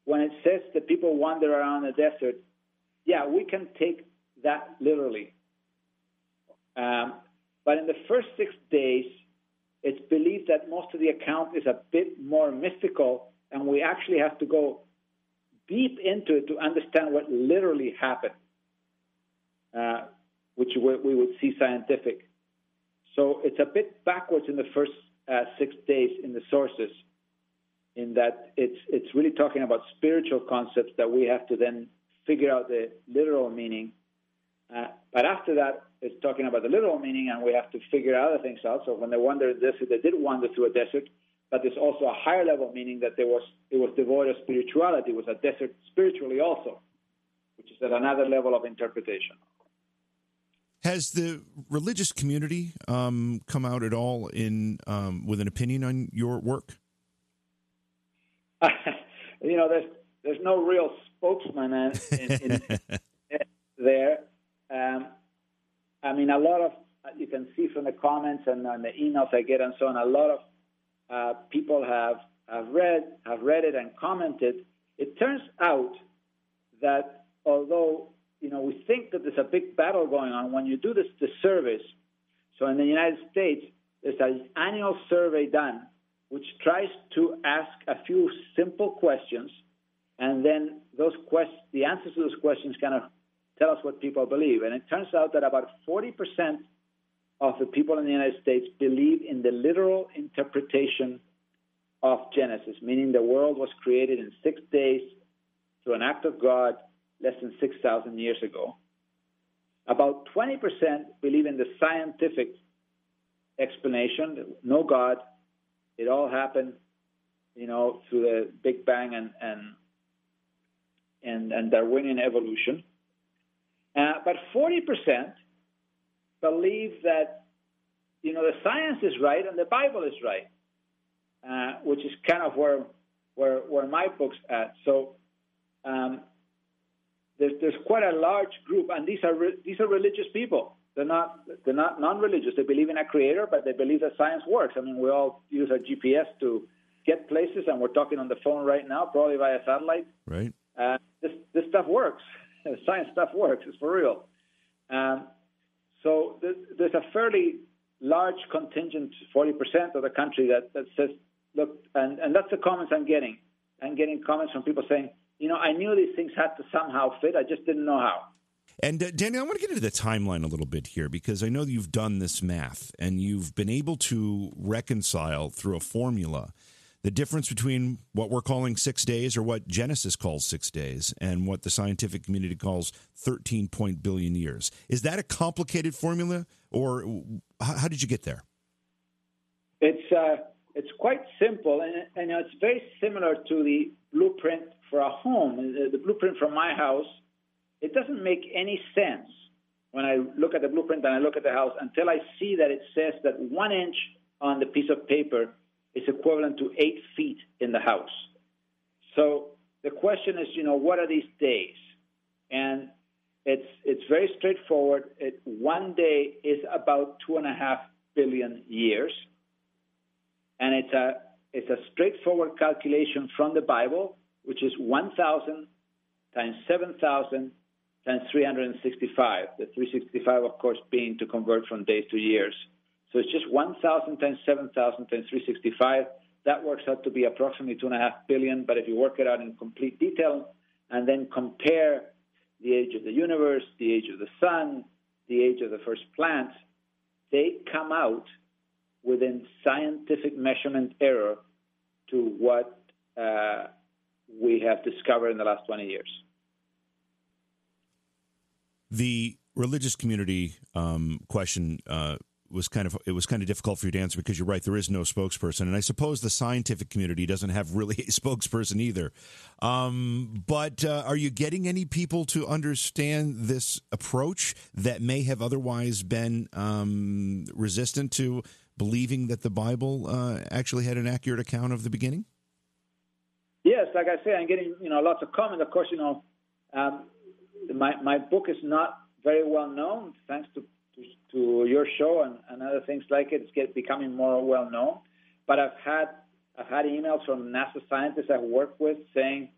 when it says that people wander around the desert, yeah, we can take that literally. Um, but in the first six days, it's believed that most of the account is a bit more mystical, and we actually have to go deep into it to understand what literally happened, uh, which we would see scientific. So it's a bit backwards in the first uh, six days in the sources in that it's it's really talking about spiritual concepts that we have to then figure out the literal meaning. Uh, but after that, it's talking about the literal meaning, and we have to figure other things out. So when they wandered the desert, they did wander through a desert, but there's also a higher level meaning that there was it was devoid of spirituality. It was a desert spiritually also, which is at another level of interpretation. Has the religious community um, come out at all in um, with an opinion on your work? you know, there's there's no real spokesman in, in, in there. Um, I mean, a lot of you can see from the comments and, the emails I get and so on. A lot of uh, people have have read have read it and commented. It turns out that although you know we think that there's a big battle going on when you do this the service. So in the United States, there's an annual survey done which tries to ask a few simple questions, and then those quest- the answers to those questions kind of tell us what people believe. And it turns out that about 40% of the people in the United States believe in the literal interpretation of Genesis, meaning the world was created in six days through an act of God less than 6,000 years ago. About 20% believe in the scientific explanation, no God, it all happened, you know, through the Big Bang and, and and, and Darwinian evolution. Uh, but 40% believe that, you know, the science is right and the Bible is right, uh, which is kind of where, where, where my book's at. So um, there's, there's quite a large group, and these are, re- these are religious people. They're not, they're not non-religious. They believe in a creator, but they believe that science works. I mean, we all use our GPS to get places, and we're talking on the phone right now, probably via satellite. Right. Uh, this this stuff works. Science stuff works. It's for real. Um, so th- there's a fairly large contingent, 40% of the country that, that says, look, and, and that's the comments I'm getting. I'm getting comments from people saying, you know, I knew these things had to somehow fit. I just didn't know how. And uh, Daniel, I want to get into the timeline a little bit here because I know you've done this math and you've been able to reconcile through a formula the difference between what we're calling six days or what Genesis calls six days and what the scientific community calls 13 point billion years. Is that a complicated formula or how, did you get there? It's, uh, it's quite simple and, and it's very similar to the blueprint for a home. The, the blueprint for my house, it doesn't make any sense when I look at the blueprint and I look at the house until I see that it says that one inch on the piece of paper is equivalent to eight feet in the house. So the question is, you know, what are these days? And it's it's very straightforward. It, one day is about two and a half billion years, and it's a it's a straightforward calculation from the Bible, which is 1,000 times 7,000 times 365. The 365, of course, being to convert from days to years. So it's just 1,000 times 7,000 times 365. That works out to be approximately 2.5 billion. But if you work it out in complete detail and then compare the age of the universe, the age of the sun, the age of the first plants, they come out within scientific measurement error to what uh, we have discovered in the last 20 years. The religious community um, question uh, was kind of it was kind of difficult for you to answer because you're right there is no spokesperson and I suppose the scientific community doesn't have really a spokesperson either. Um, but uh, are you getting any people to understand this approach that may have otherwise been um, resistant to believing that the Bible uh, actually had an accurate account of the beginning? Yes, like I say, I'm getting you know lots of comments. Of course, you know um, my my book is not very well known thanks to to your show and, and other things like it. It's get, becoming more well known. But I've had I've had emails from NASA scientists I work with saying,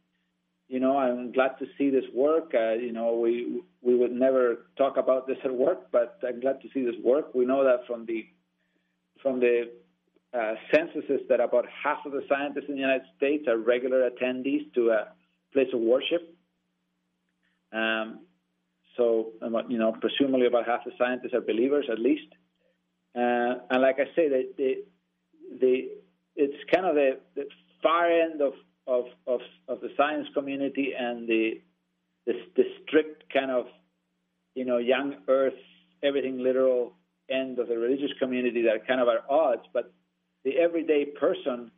you know, I'm glad to see this work. Uh, you know, we we would never talk about this at work, but I'm glad to see this work. We know that from the from the uh, censuses that about half of the scientists in the United States are regular attendees to a place of worship. Um, so, you know, presumably about half the scientists are believers at least. Uh, and like I say, the, the, the, it's kind of the, the far end of, of, of, of, the science community and the, the, the strict kind of, you know, young earth, everything literal end of the religious community that kind of are odds. But the everyday person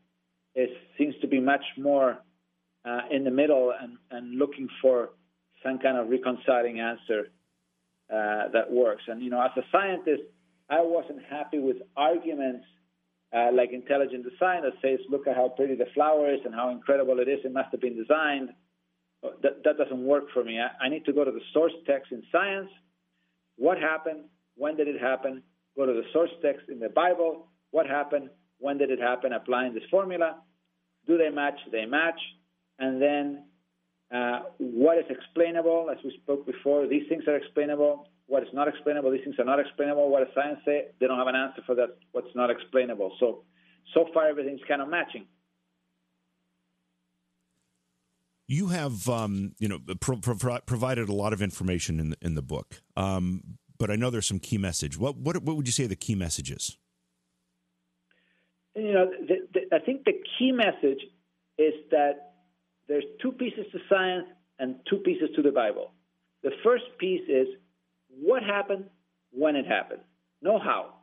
is, seems to be much more uh, in the middle and, and looking for some kind of reconciling answer uh, that works. And, you know, as a scientist, I wasn't happy with arguments uh, like intelligent design that says, look at how pretty the flower is and how incredible it is, it must have been designed. That, that doesn't work for me. I, I need to go to the source text in science. What happened? When did it happen? Go to the source text in the Bible. What happened? When did it happen? Applying this formula. Do they match? They match. And then uh, what is explainable, as we spoke before, these things are explainable. What is not explainable, these things are not explainable. What does science say? They don't have an answer for that. What's not explainable. So, so far everything's kind of matching. You have, um, you know, pro- pro- provided a lot of information in the, in the book, um, but I know there's some key message. What what what would you say the key messages? You know, the, the, I think the key message is that there's two pieces to science and two pieces to the Bible. The first piece is what happened when it happened. Know how.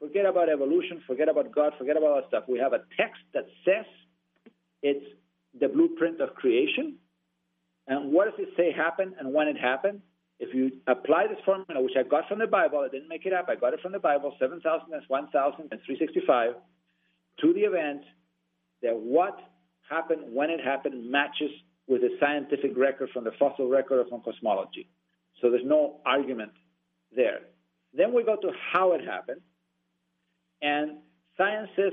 Forget about evolution, forget about God, forget about all that stuff. We have a text that says it's the blueprint of creation. And what does it say happened and when it happened? If you apply this formula, which I got from the Bible, I didn't make it up, I got it from the Bible, 7,000 and 1,000 and 365, to the event, that what happened when it happened matches with the scientific record from the fossil record or from cosmology. So there's no argument there. Then we go to how it happened. And science says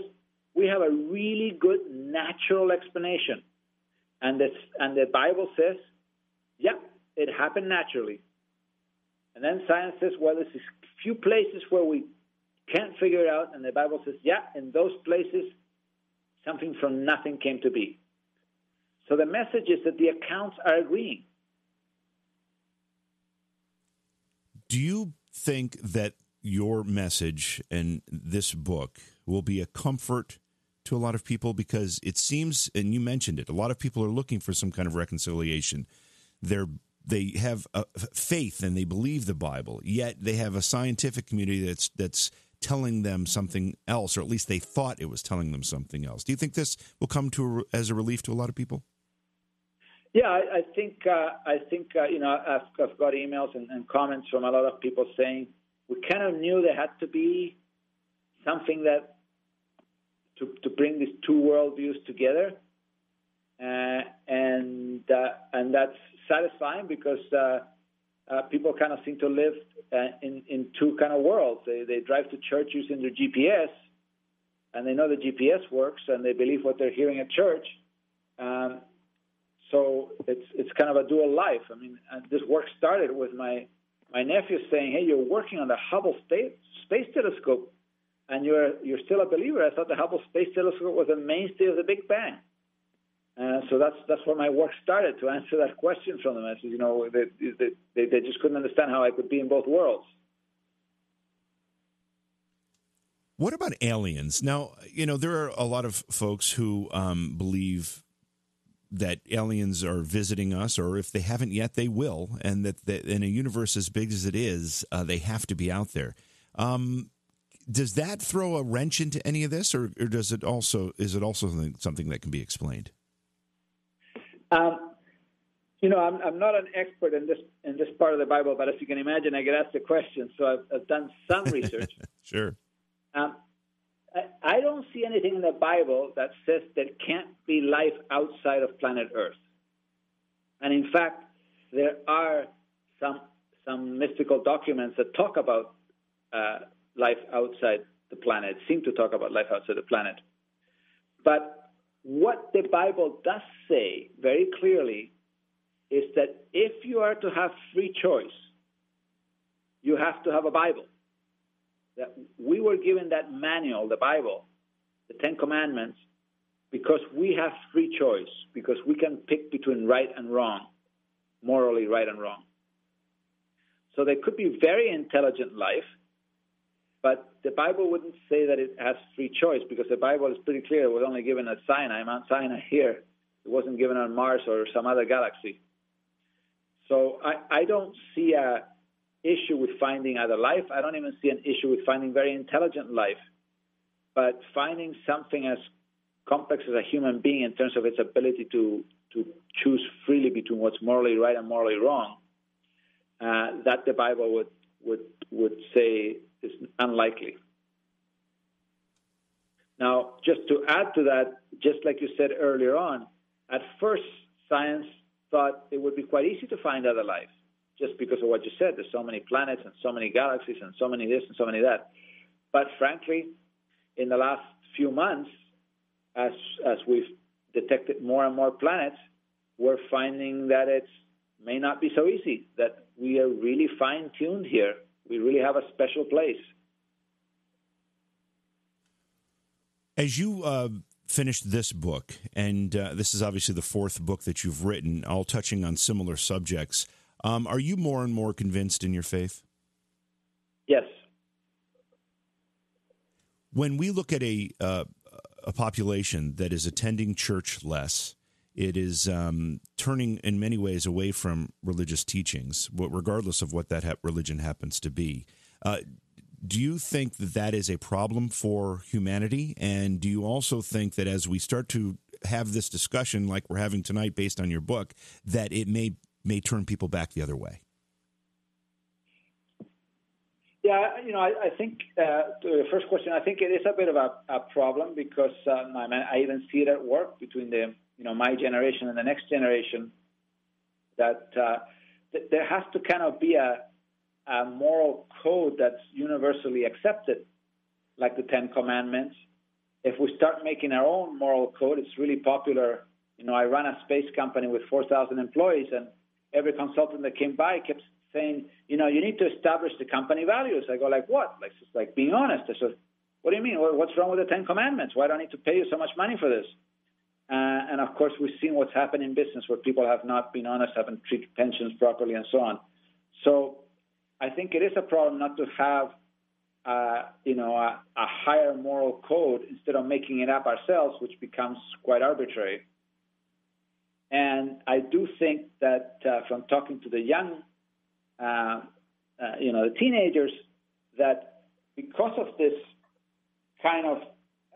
we have a really good natural explanation. And, this, and the Bible says, yeah, it happened naturally. And then science says, well, there's a few places where we can't figure it out. And the Bible says, yeah, in those places, something from nothing came to be. So the message is that the accounts are agreeing. Do you think that your message and this book will be a comfort to a lot of people because it seems and you mentioned it a lot of people are looking for some kind of reconciliation they're they have faith and they believe the bible yet they have a scientific community that's that's telling them something else or at least they thought it was telling them something else. Do you think this will come to a, as a relief to a lot of people? Yeah, I, I think uh, I think uh, you know I've, I've got emails and, and, comments from a lot of people saying we kind of knew there had to be something that to to bring these two worldviews together, uh, and uh, and that's satisfying because uh, uh, people kind of seem to live in in two kind of worlds. They they drive to church using their GPS, and they know the GPS works, and they believe what they're hearing at church. Um, so it's it's kind of a dual life. I mean, this work started with my my nephew saying, "Hey, you're working on the Hubble Space Space Telescope, and you're you're still a believer." I thought the Hubble Space Telescope was a mainstay of the Big Bang. Uh, so that's that's where my work started to answer that question from them. I said, you know, they, they, they just couldn't understand how I could be in both worlds. What about aliens? Now, you know, there are a lot of folks who um, believe that aliens are visiting us, or if they haven't yet, they will, and that, that in a universe as big as it is, uh, they have to be out there. Um, does that throw a wrench into any of this, or, or, does it also is it also something, something that can be explained? Um, you know, I'm, I'm not an expert in this in this part of the Bible, but as you can imagine, I get asked the question, so I've, I've done some research. sure. Um, I don't see anything in the Bible that says there can't be life outside of planet Earth. And in fact, there are some some mystical documents that talk about uh, life outside the planet, seem to talk about life outside the planet. But what the Bible does say very clearly is that if you are to have free choice, you have to have a Bible that we were given that manual, the Bible, the Ten Commandments, because we have free choice, because we can pick between right and wrong, morally right and wrong. So there could be very intelligent life, but the Bible wouldn't say that it has free choice because the Bible is pretty clear. It was only given at Sinai, Mount Sinai here. It wasn't given on Mars or some other galaxy. So I, I don't see a, issue with finding other life. I don't even see an issue with finding very intelligent life. But finding something as complex as a human being in terms of its ability to, to choose freely between what's morally right and morally wrong, uh, that the Bible would, would, would say is unlikely. Now, just to add to that, just like you said earlier on, at first science thought it would be quite easy to find other life just because of what you said. There's so many planets and so many galaxies and so many this and so many that. But frankly, in the last few months, as as we've detected more and more planets, we're finding that it may not be so easy. That we are really fine tuned here. We really have a special place. As you uh, finished this book, and uh, this is obviously the fourth book that you've written, all touching on similar subjects. Um, are you more and more convinced in your faith? Yes. When we look at a uh, a population that is attending church less, it is um, turning in many ways away from religious teachings, regardless of what that ha- religion happens to be. Uh, do you think that that is a problem for humanity? And do you also think that as we start to have this discussion like we're having tonight based on your book that it may may turn people back the other way? Yeah, you know, I, I think uh, the first question, I think it is a bit of a, a problem because um, I, mean, I even see it at work between the you know my generation and the next generation that uh, th- there has to kind of be a, a moral code that's universally accepted, like the Ten Commandments. If we start making our own moral code, it's really popular. You know, I run a space company with 4,000 employees, and every consultant that came by kept saying, you know, you need to establish the company values. I go, like what? Like, just like being honest. I said, what do you mean? What's wrong with the Ten Commandments? Why do I need to pay you so much money for this? Uh, and of course, we've seen what's happened in business where people have not been honest, haven't treated pensions properly, and so on. So I think it is a problem not to have, uh, you know, a, a, higher moral code instead of making it up ourselves, which becomes quite arbitrary. And I do think that uh, from talking to the young uh, uh, you know, the teenagers that because of this kind of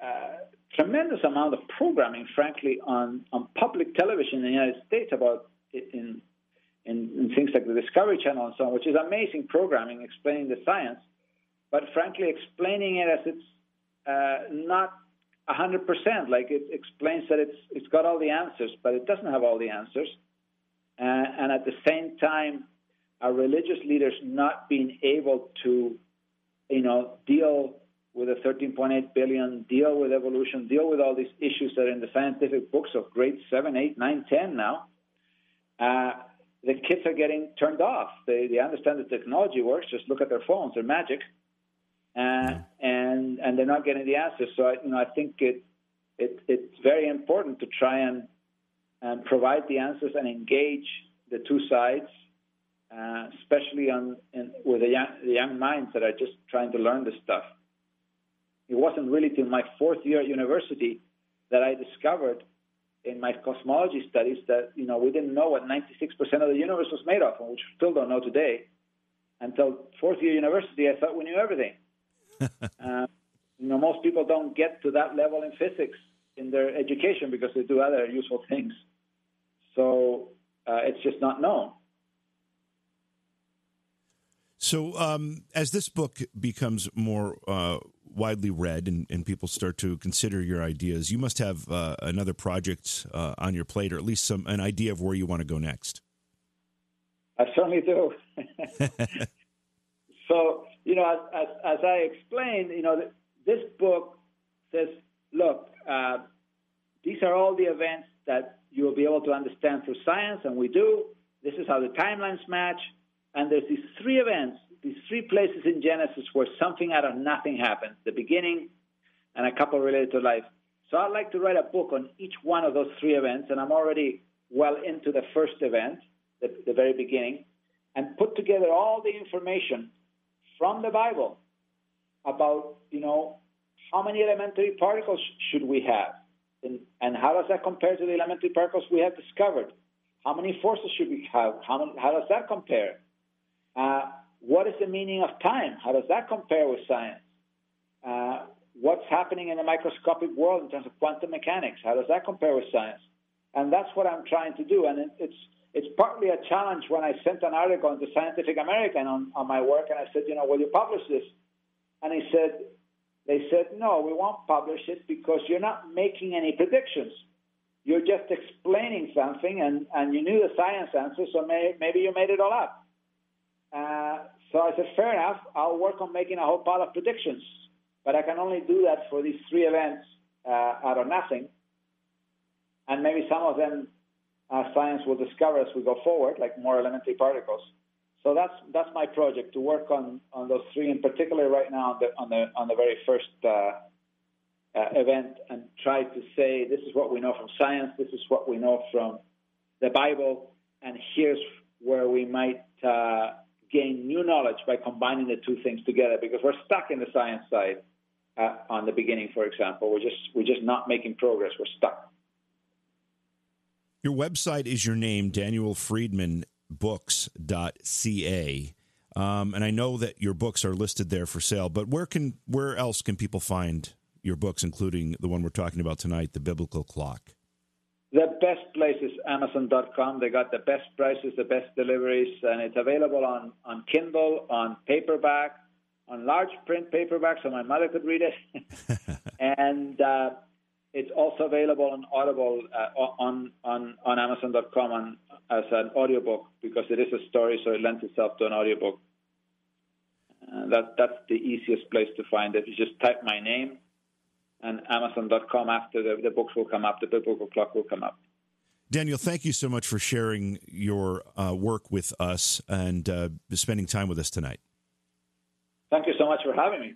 uh, tremendous amount of programming, frankly, on, on public television in the United States about in, in, in things like the Discovery Channel and so on, which is amazing programming explaining the science, but frankly, explaining it as it's uh, not 100%. Like it explains that it's it's got all the answers, but it doesn't have all the answers. Uh, and at the same time, our religious leaders not being able to, you know, deal with the 13.8 billion, deal with evolution, deal with all these issues that are in the scientific books of grade 7, 8, 9, 10 now, uh, the kids are getting turned off. They, they understand the technology works. Just look at their phones; they're magic, uh, and and they're not getting the answers. So I, you know, I think it, it it's very important to try and and provide the answers and engage the two sides uh, especially on in, with the young, the young minds that are just trying to learn this stuff. It wasn't really till my fourth year at university that I discovered in my cosmology studies that you know we didn't know what 96% of the universe was made of, and which we still don't know today. Until fourth year university, I thought we knew everything. uh, you know, most people don't get to that level in physics in their education because they do other useful things. So uh, it's just not known. So, um, as this book becomes more uh, widely read and, and, people start to consider your ideas, you must have uh, another project uh, on your plate, or at least some an idea of where you want to go next. I certainly do. so, you know, as, as, as, I explained, you know, this book says, look, uh, these are all the events that you will be able to understand through science, and we do. This is how the timelines match. And there's these three events, these three places in Genesis where something out of nothing happens the beginning and a couple related to life. So I'd like to write a book on each one of those three events, and I'm already well into the first event, the, the very beginning, and put together all the information from the Bible about, you know, how many elementary particles should we have? And, and how does that compare to the elementary particles we have discovered? How many forces should we have? How, how does that compare? Uh, what is the meaning of time? How does that compare with science? Uh, what's happening in the microscopic world in terms of quantum mechanics? How does that compare with science? And that's what I'm trying to do. And it, it's it's partly a challenge when I sent an article into Scientific American on, on my work, and I said, you know, will you publish this? And he said, they said, no, we won't publish it because you're not making any predictions. You're just explaining something, and, and you knew the science answer, so may, maybe you made it all up. Uh, so I said, fair enough. I'll work on making a whole pile of predictions, but I can only do that for these three events uh, out of nothing. And maybe some of them uh, science will discover as we go forward, like more elementary particles. So that's that's my project to work on, on those three, in particular right now on the on the on the very first uh, uh, event, and try to say this is what we know from science, this is what we know from the Bible, and here's where we might uh, gain new knowledge by combining the two things together because we're stuck in the science side uh, on the beginning, for example. We're just we're just not making progress. We're stuck. Your website is your name, danielfriedmannbooks.ca. Um, and I know that your books are listed there for sale, but where can where else can people find your books, including the one we're talking about tonight, The Biblical Clock? The place is Amazon.com. They got the best prices, the best deliveries, and it's available on, on Kindle, on paperback, on large print paperback, so my mother could read it. and uh, it's also available on Audible uh, on on on Amazon.com on, as an audiobook because it is a story, so it lends itself to an audiobook. Uh, that that's the easiest place to find it. You just type my name and Amazon.com after the, the books will come up, the biblical clock will come up. Daniel, thank you so much for sharing your uh, work with us and uh, spending time with us tonight. Thank you so much for having me.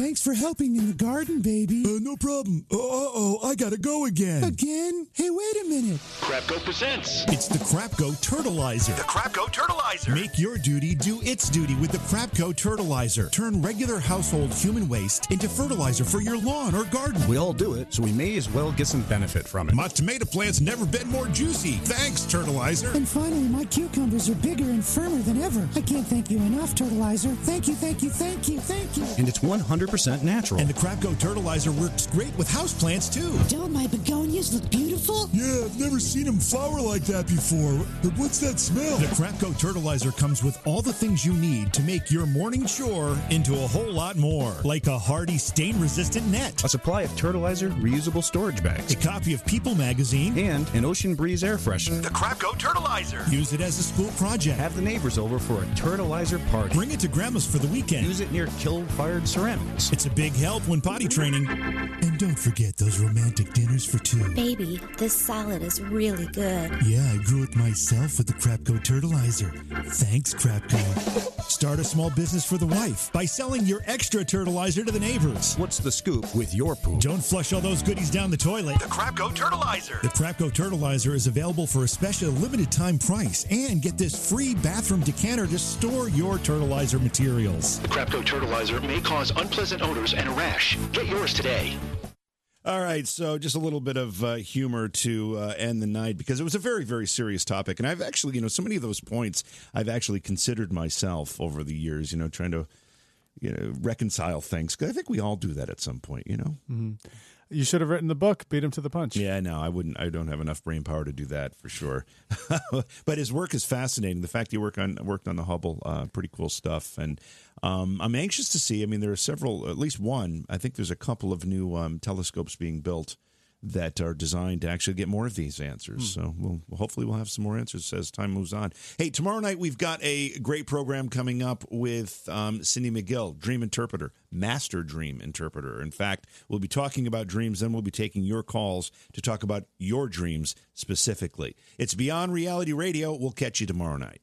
Thanks for helping in the garden, baby. Uh, no problem. Uh oh, I gotta go again. Again? Hey, wait a minute. Crapco presents. It's the Crapco Turtleizer. The Crapco Turtleizer. Make your duty do its duty with the Crapco Turtleizer. Turn regular household human waste into fertilizer for your lawn or garden. We all do it, so we may as well get some benefit from it. My tomato plant's never been more juicy. Thanks, Turtleizer. And finally, my cucumbers are bigger and firmer than ever. I can't thank you enough, Turtleizer. Thank you, thank you, thank you, thank you. And it's 100% natural. And the Crapco Turtleizer works great with houseplants, too. Don't my begonias look beautiful? Yeah, I've never seen them flower like that before. But what's that smell? The Crapco Turtleizer comes with all the things you need to make your morning chore into a whole lot more. Like a hardy stain-resistant net. A supply of Turtleizer reusable storage bags. A copy of People magazine. And an Ocean Breeze air freshener. The Crapco Turtleizer. Use it as a school project. Have the neighbors over for a Turtleizer party. Bring it to Grandma's for the weekend. Use it near kiln-fired ceramics. It's a big help when potty training. And don't forget those romantic dinners for two. Baby, this salad is really good. Yeah, I grew it myself with the Crapco Turtleizer. Thanks, Crapco. Start a small business for the wife by selling your extra Turtleizer to the neighbors. What's the scoop with your poop? Don't flush all those goodies down the toilet. The Crapco Turtleizer. The Crapco Turtleizer is available for a special limited time price and get this free bathroom decanter to store your Turtleizer materials. The Crapco Turtleizer may cause unpleasant odors and a rash. Get yours today. All right, so just a little bit of uh, humor to uh, end the night because it was a very, very serious topic, and I've actually, you know, so many of those points I've actually considered myself over the years, you know, trying to, you know, reconcile things because I think we all do that at some point, you know. Mm-hmm. You should have written the book, Beat Him to the Punch. Yeah, no, I wouldn't. I don't have enough brain power to do that for sure. but his work is fascinating. The fact he worked on worked on the Hubble, uh, pretty cool stuff. And um, I'm anxious to see. I mean, there are several, at least one. I think there's a couple of new um, telescopes being built that are designed to actually get more of these answers. Hmm. So we'll hopefully we'll have some more answers as time moves on. Hey, tomorrow night we've got a great program coming up with um, Cindy McGill, dream interpreter, master dream interpreter. In fact, we'll be talking about dreams, then we'll be taking your calls to talk about your dreams specifically. It's Beyond Reality Radio. We'll catch you tomorrow night.